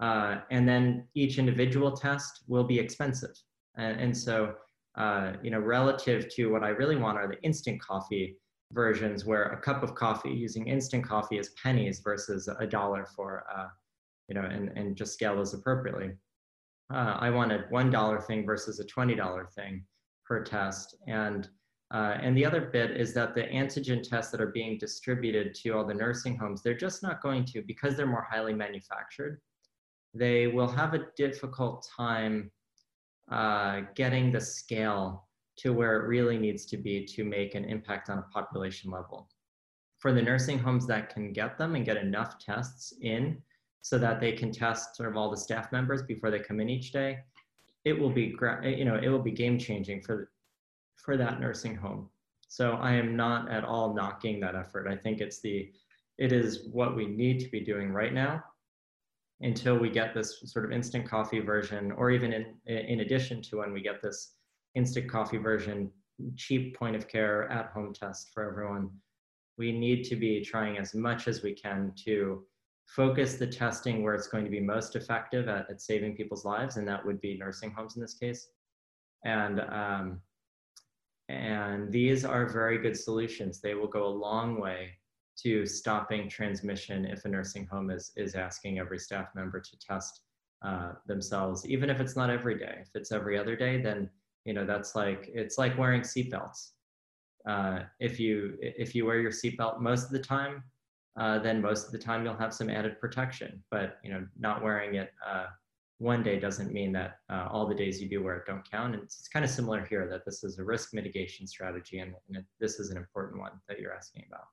Uh, and then each individual test will be expensive. And, and so, uh, you know, relative to what I really want are the instant coffee versions where a cup of coffee using instant coffee is pennies versus a dollar for, uh, you know, and, and just scale those appropriately. Uh, I want a $1 thing versus a $20 thing per test. And uh, and the other bit is that the antigen tests that are being distributed to all the nursing homes, they're just not going to, because they're more highly manufactured, they will have a difficult time uh, getting the scale to where it really needs to be to make an impact on a population level. For the nursing homes that can get them and get enough tests in so that they can test sort of all the staff members before they come in each day, it will be, you know, it will be game changing for for that nursing home. So I am not at all knocking that effort. I think it's the, it is what we need to be doing right now until we get this sort of instant coffee version, or even in, in addition to when we get this instant coffee version, cheap point of care at home test for everyone. We need to be trying as much as we can to focus the testing where it's going to be most effective at, at saving people's lives, and that would be nursing homes in this case. And um, and these are very good solutions. They will go a long way to stopping transmission if a nursing home is, is asking every staff member to test uh, themselves, even if it's not every day. If it's every other day, then you know that's like it's like wearing seatbelts. Uh, if you if you wear your seatbelt most of the time, uh, then most of the time you'll have some added protection. But you know, not wearing it uh, one day doesn't mean that uh, all the days you do wear it don't count. And it's, it's, kind of similar here that this is a risk mitigation strategy and, and it, this is an important one that you're asking about.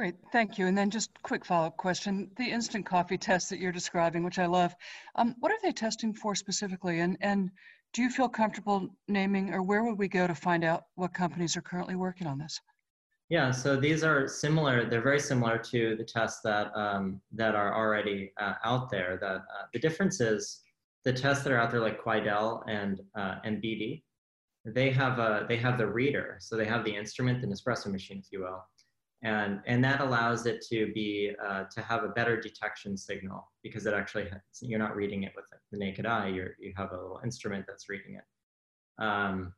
Great, thank you. And then just quick follow-up question. The instant coffee test that you're describing, which I love, um, what are they testing for specifically? And, and do you feel comfortable naming or where would we go to find out what companies are currently working on this? Yeah, so these are similar. They're very similar to the tests that um, that are already uh, out there. That uh, the difference is the tests that are out there, like Quidel and uh, and BD, they have a they have the reader, so they have the instrument, the Nespresso machine, if you will, and and that allows it to be uh, to have a better detection signal because it actually has, you're not reading it with the naked eye. You're you have a little instrument that's reading it. Um,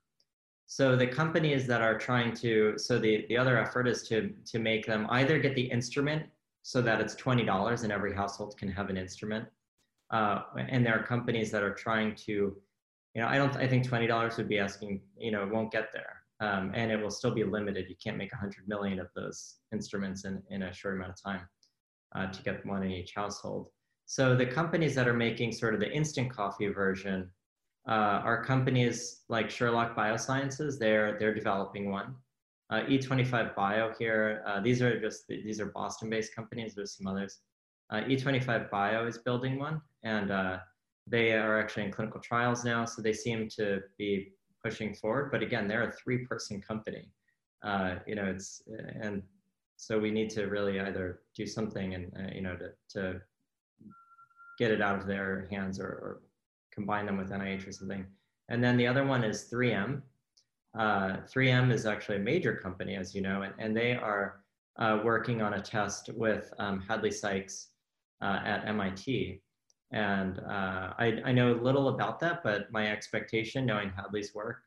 so the companies that are trying to, so the, the other effort is to, to make them either get the instrument so that it's $20 and every household can have an instrument. Uh, and there are companies that are trying to, you know, I don't, I think $20 would be asking, you know, won't get there. Um, and it will still be limited. You can't make 100 million of those instruments in, in a short amount of time uh, to get one in each household. So the companies that are making sort of the instant coffee version uh, our companies like Sherlock Biosciences, they're, they're developing one. Uh, E25 Bio here, uh, these are just, these are Boston-based companies, there's some others. Uh, E25 Bio is building one and uh, they are actually in clinical trials now, so they seem to be pushing forward. But again, they're a three-person company. Uh, you know, it's, and so we need to really either do something and, you know, to, to get it out of their hands or, or combine them with NIH or something. And then the other one is 3M. Uh, 3M is actually a major company, as you know, and, and they are uh, working on a test with um, Hadley Sikes uh, at MIT. And uh, I, I know little about that, but my expectation, knowing Hadley's work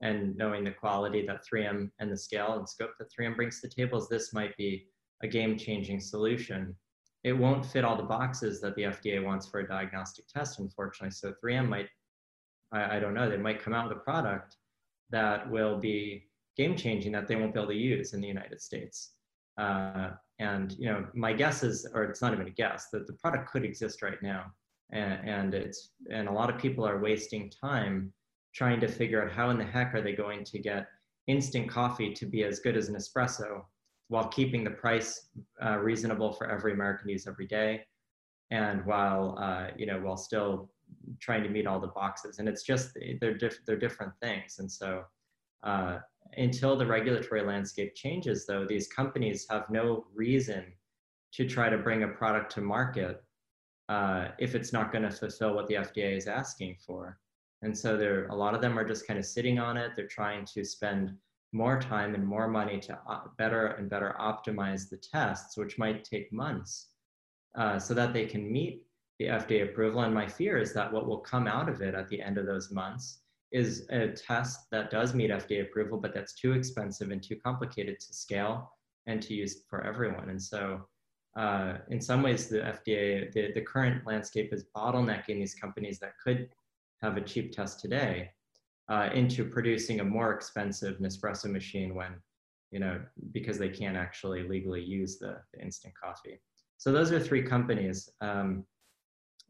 and knowing the quality that 3M and the scale and scope that 3M brings to the table, is this might be a game-changing solution. It won't fit all the boxes that the FDA wants for a diagnostic test, unfortunately. So 3M might, I, I don't know, they might come out with a product that will be game-changing that they won't be able to use in the United States. Uh, and you know, my guess is, or it's not even a guess, that the product could exist right now, and, and it's and a lot of people are wasting time trying to figure out how in the heck are they going to get instant coffee to be as good as an espresso while keeping the price uh, reasonable for every American use every day, and while uh, you know while still trying to meet all the boxes. And it's just they're diff- they're different things, and so. Uh, until the regulatory landscape changes, though, these companies have no reason to try to bring a product to market uh, if it's not going to fulfill what the FDA is asking for. And so there, a lot of them are just kind of sitting on it. They're trying to spend more time and more money to uh, better and better optimize the tests, which might take months, uh, so that they can meet the FDA approval. And my fear is that what will come out of it at the end of those months is a test that does meet FDA approval, but that's too expensive and too complicated to scale and to use for everyone. And so, uh, in some ways, the FDA, the, the current landscape is bottlenecking these companies that could have a cheap test today uh, into producing a more expensive Nespresso machine when, you know, because they can't actually legally use the, the instant coffee. So those are three companies. Um,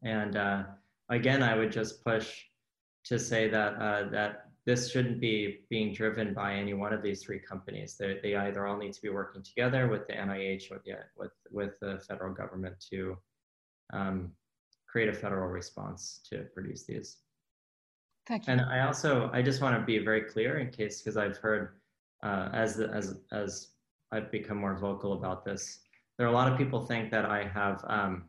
and uh, again, I would just push to say that uh, that this shouldn't be being driven by any one of these three companies. They, they either all need to be working together with the NIH or the, with, with the federal government to um, create a federal response to produce these. Thank you. And I also, I just want to be very clear in case, because I've heard uh, as, as, as I've become more vocal about this, there are a lot of people think that I have um,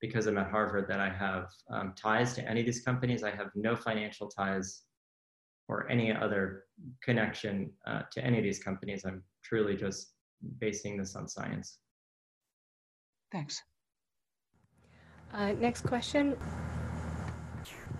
because I'm at Harvard that I have um, ties to any of these companies. I have no financial ties or any other connection uh, to any of these companies. I'm truly just basing this on science. Thanks. Uh, next question.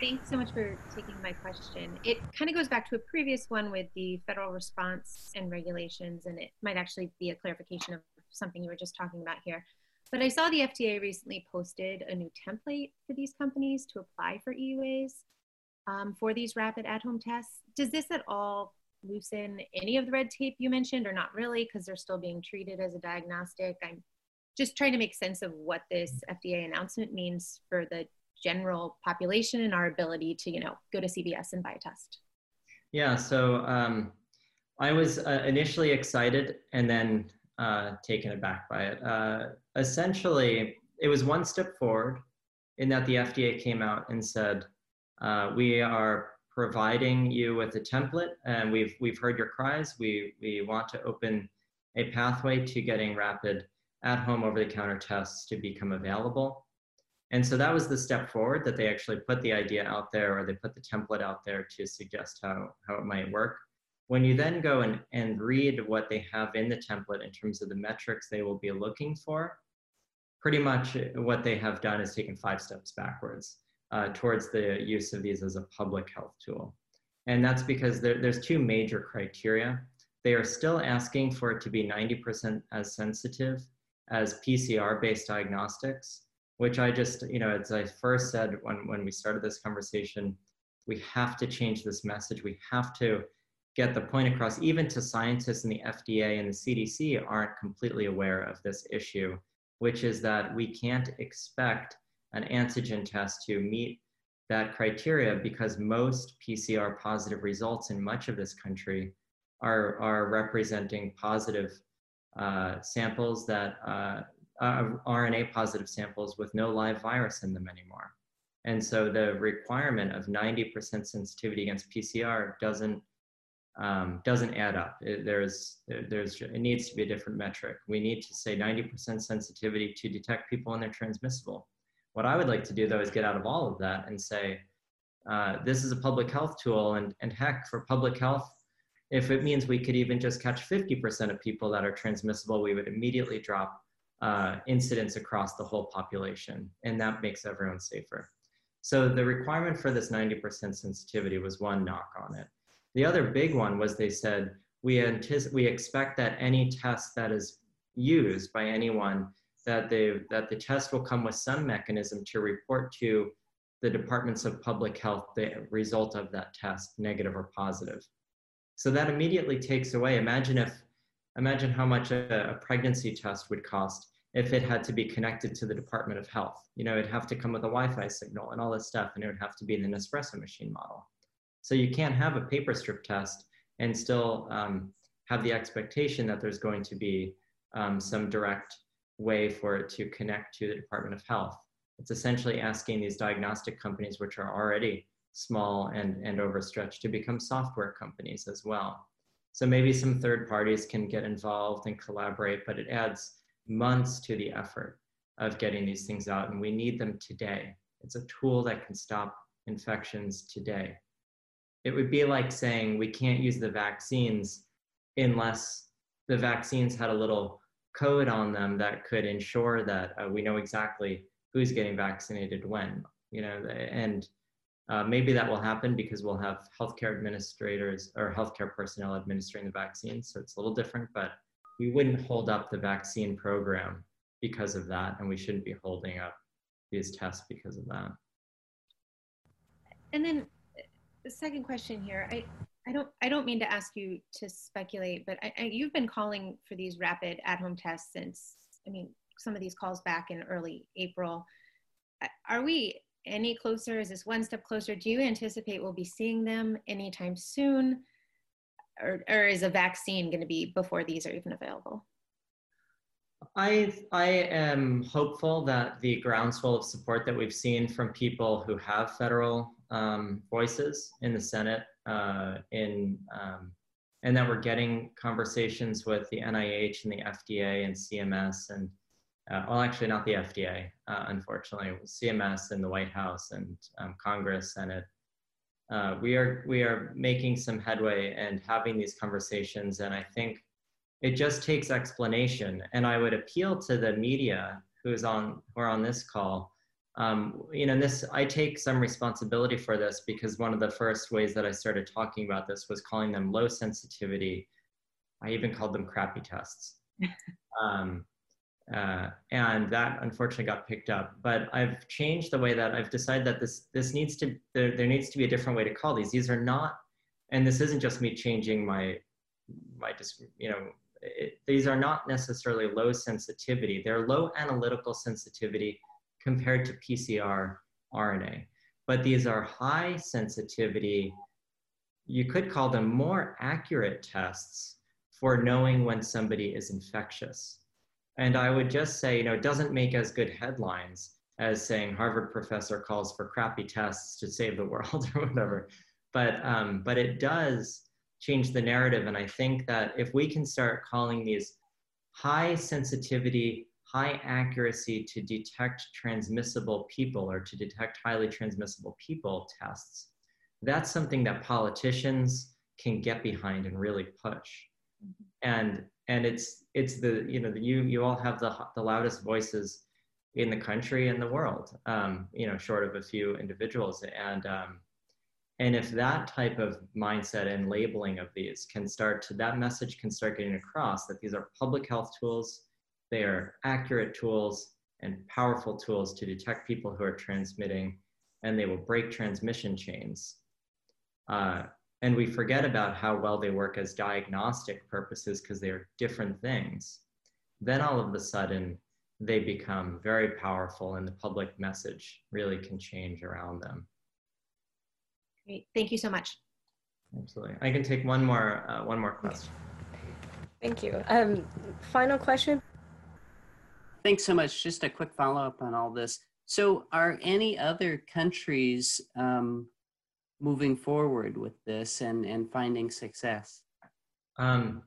Thanks so much for taking my question. It kind of goes back to a previous one with the federal response and regulations, and it might actually be a clarification of something you were just talking about here. But I saw the FDA recently posted a new template for these companies to apply for EUAs um, for these rapid at home tests. Does this at all loosen any of the red tape you mentioned, or not really, because they're still being treated as a diagnostic? I'm just trying to make sense of what this FDA announcement means for the general population and our ability to, you know, go to CVS and buy a test. Yeah, so um, I was uh, initially excited and then uh, taken aback by it. Uh, essentially, it was one step forward in that the FDA came out and said, uh, we are providing you with a template and we've, we've heard your cries. We, we want to open a pathway to getting rapid at-home over-the-counter tests to become available. And so that was the step forward that they actually put the idea out there or they put the template out there to suggest how, how it might work. When you then go and, and read what they have in the template in terms of the metrics they will be looking for, pretty much what they have done is taken five steps backwards uh, towards the use of these as a public health tool. And that's because there, there's two major criteria. They are still asking for it to be 90% as sensitive as PCR-based diagnostics, which I just, you know, as I first said when, when we started this conversation, we have to change this message. We have to get the point across, even to scientists in the FDA and the CDC aren't completely aware of this issue, which is that we can't expect an antigen test to meet that criteria because most PCR positive results in much of this country are, are representing positive uh, samples that uh, uh, RNA positive samples with no live virus in them anymore. And so the requirement of 90% sensitivity against PCR doesn't um, doesn't add up. It, there's, there's, it needs to be a different metric. We need to say 90% sensitivity to detect people when they're transmissible. What I would like to do though is get out of all of that and say, uh, this is a public health tool and, and heck for public health, if it means we could even just catch 50% of people that are transmissible, we would immediately drop uh, incidence across the whole population and that makes everyone safer. So the requirement for this 90% sensitivity was one knock on it. The other big one was they said, we, anticipate, we expect that any test that is used by anyone, that, they, that the test will come with some mechanism to report to the departments of public health the result of that test, negative or positive. So that immediately takes away, imagine if, imagine how much a, a pregnancy test would cost if it had to be connected to the Department of Health. You know, it'd have to come with a Wi-Fi signal and all this stuff, and it would have to be the Nespresso machine model. So you can't have a paper strip test and still um, have the expectation that there's going to be um, some direct way for it to connect to the Department of Health. It's essentially asking these diagnostic companies, which are already small and, and overstretched, to become software companies as well. So maybe some third parties can get involved and collaborate, but it adds months to the effort of getting these things out, and we need them today. It's a tool that can stop infections today. It would be like saying we can't use the vaccines unless the vaccines had a little code on them that could ensure that uh, we know exactly who's getting vaccinated when, you know, and uh, maybe that will happen because we'll have healthcare administrators or healthcare personnel administering the vaccine. So it's a little different, but we wouldn't hold up the vaccine program because of that, and we shouldn't be holding up these tests because of that. And then the second question here, I, I don't I don't mean to ask you to speculate, but I, I, you've been calling for these rapid at-home tests since I mean some of these calls back in early April. Are we any closer? Is this one step closer? Do you anticipate we'll be seeing them anytime soon? or, or is a vaccine going to be before these are even available? I, I am hopeful that the groundswell of support that we've seen from people who have federal um, voices in the Senate, uh, in, um, and that we're getting conversations with the NIH and the FDA and CMS and, uh, well, actually not the FDA, uh, unfortunately, CMS and the White House and um, Congress, Senate, uh, we are we are making some headway and having these conversations and i think it just takes explanation. And i would appeal to the media who's on who are on this call um, you know this i take some responsibility for this because one of the first ways that i started talking about this was calling them low sensitivity i even called them crappy tests um, uh, and that unfortunately got picked up. But I've changed the way that I've decided that this this needs to there, there needs to be a different way to call these. These are not, and this isn't just me changing my my just you know it, these are not necessarily low sensitivity. They're low analytical sensitivity compared to PCR RNA, but these are high sensitivity. You could call them more accurate tests for knowing when somebody is infectious. And I would just say, you know, it doesn't make as good headlines as saying Harvard professor calls for crappy tests to save the world or whatever. But, um, but it does change the narrative. And I think that if we can start calling these high sensitivity, high accuracy to detect transmissible people or to detect highly transmissible people tests, that's something that politicians can get behind and really push. Mm-hmm. And and it's it's the you know the, you you all have the the loudest voices in the country and the world um, you know short of a few individuals and um, and if that type of mindset and labeling of these can start to that message can start getting across that these are public health tools they are accurate tools and powerful tools to detect people who are transmitting and they will break transmission chains uh, and we forget about how well they work as diagnostic purposes because they're different things, then all of a sudden they become very powerful and the public message really can change around them. Great, thank you so much. Absolutely. I can take one more, uh, one more question. Thank you. Um, final question. Thanks so much. Just a quick follow up on all this. So, are any other countries um, moving forward with this and, and finding success? Um,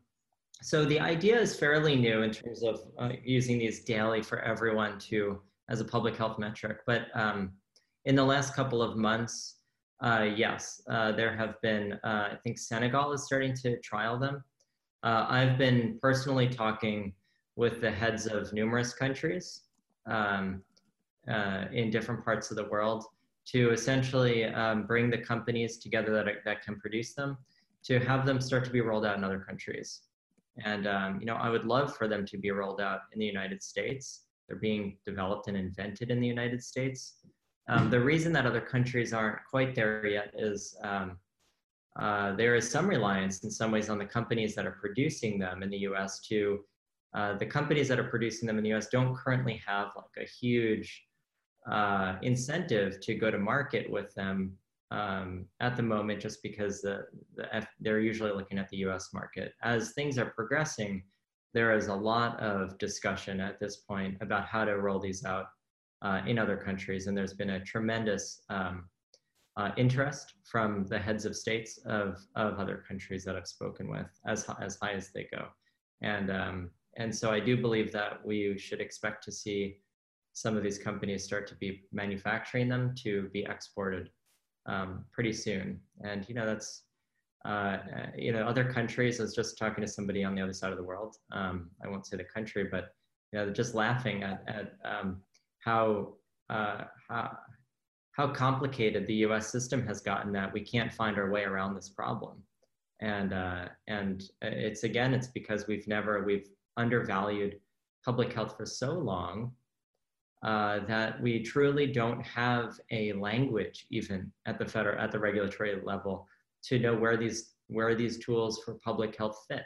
so the idea is fairly new in terms of uh, using these daily for everyone to as a public health metric. But um, in the last couple of months, uh, yes, uh, there have been, uh, I think Senegal is starting to trial them. Uh, I've been personally talking with the heads of numerous countries um, uh, in different parts of the world to essentially um, bring the companies together that, that can produce them to have them start to be rolled out in other countries. And um, you know, I would love for them to be rolled out in the United States. They're being developed and invented in the United States. Um, the reason that other countries aren't quite there yet is um, uh, there is some reliance in some ways on the companies that are producing them in the US to uh, the companies that are producing them in the US don't currently have like a huge uh, incentive to go to market with them um, at the moment just because the, the F, they're usually looking at the US market. As things are progressing, there is a lot of discussion at this point about how to roll these out uh, in other countries. And there's been a tremendous um, uh, interest from the heads of states of, of other countries that I've spoken with as, as high as they go. And, um, and so I do believe that we should expect to see some of these companies start to be manufacturing them to be exported um, pretty soon. And, you know, that's, uh, you know, other countries, I was just talking to somebody on the other side of the world. Um, I won't say the country, but, you know, just laughing at, at um, how, uh, how, how complicated the US system has gotten that we can't find our way around this problem. And, uh, and it's again, it's because we've never, we've undervalued public health for so long uh, that we truly don't have a language even at the federal at the regulatory level to know where these where these tools for public health fit.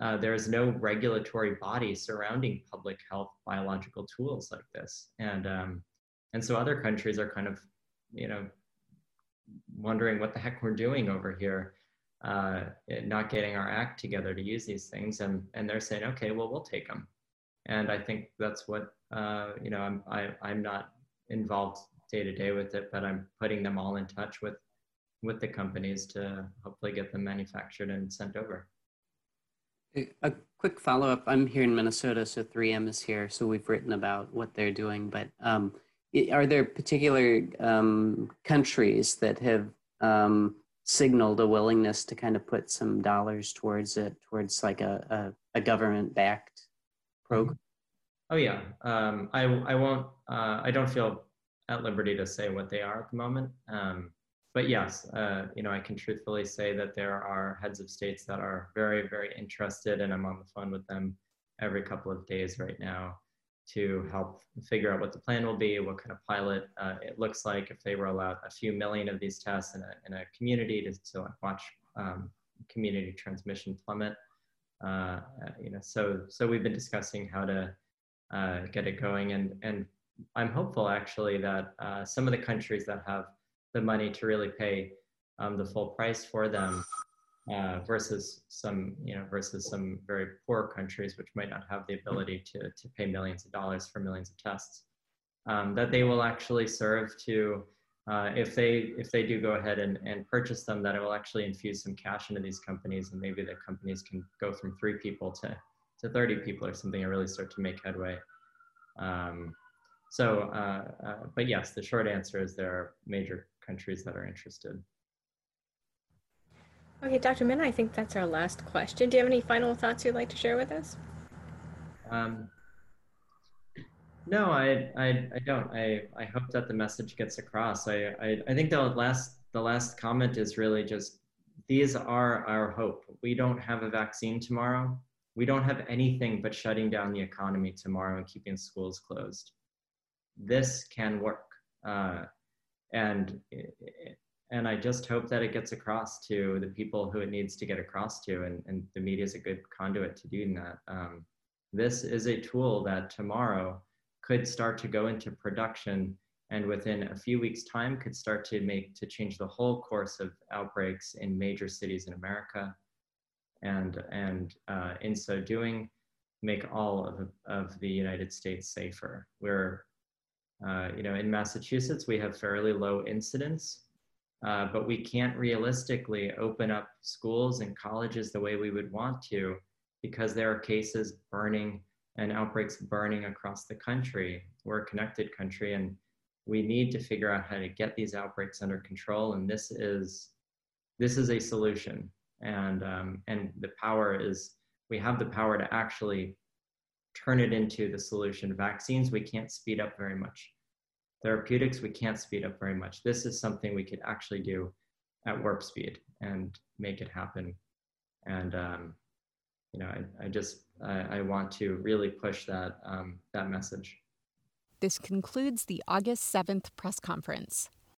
Uh, there is no regulatory body surrounding public health biological tools like this, and um, and so other countries are kind of you know wondering what the heck we're doing over here, uh, not getting our act together to use these things, and and they're saying okay, well we'll take them, and I think that's what uh, you know, I'm, I, I'm not involved day to day with it, but I'm putting them all in touch with, with the companies to hopefully get them manufactured and sent over. A quick follow up. I'm here in Minnesota, so 3M is here, so we've written about what they're doing. But um, are there particular um, countries that have um, signaled a willingness to kind of put some dollars towards it, towards like a, a, a government backed program? Oh yeah, um, I I won't. Uh, I don't feel at liberty to say what they are at the moment. Um, but yes, uh, you know, I can truthfully say that there are heads of states that are very very interested, and I'm on the phone with them every couple of days right now to help figure out what the plan will be, what kind of pilot uh, it looks like if they roll out a few million of these tests in a, in a community to, to watch um, community transmission plummet. Uh, you know, so so we've been discussing how to uh, get it going. And, and I'm hopeful actually that uh, some of the countries that have the money to really pay um, the full price for them uh, versus some, you know, versus some very poor countries which might not have the ability to, to pay millions of dollars for millions of tests, um, that they will actually serve to, uh, if they if they do go ahead and, and purchase them, that it will actually infuse some cash into these companies, and maybe the companies can go from three people to to 30 people or something and really start to make headway. Um, so, uh, uh, but yes, the short answer is there are major countries that are interested. Okay, Dr. Mina, I think that's our last question. Do you have any final thoughts you'd like to share with us? Um, no, I, I, I don't. I, I hope that the message gets across. I, I, I think the last, the last comment is really just, these are our hope. We don't have a vaccine tomorrow we don't have anything but shutting down the economy tomorrow and keeping schools closed. This can work. Uh, and, and I just hope that it gets across to the people who it needs to get across to, and, and the media is a good conduit to doing that. Um, this is a tool that tomorrow could start to go into production and within a few weeks time could start to make to change the whole course of outbreaks in major cities in America and and uh, in so doing, make all of, of the United States safer. We're, uh, you know, in Massachusetts, we have fairly low incidence, uh, but we can't realistically open up schools and colleges the way we would want to because there are cases burning and outbreaks burning across the country. We're a connected country and we need to figure out how to get these outbreaks under control. And this is, this is a solution and um, and the power is we have the power to actually turn it into the solution vaccines we can't speed up very much therapeutics, we can't speed up very much. This is something we could actually do at warp speed and make it happen. And um, you know, I, I just I, I, want to really push that um, that message. This concludes the August 7th press conference.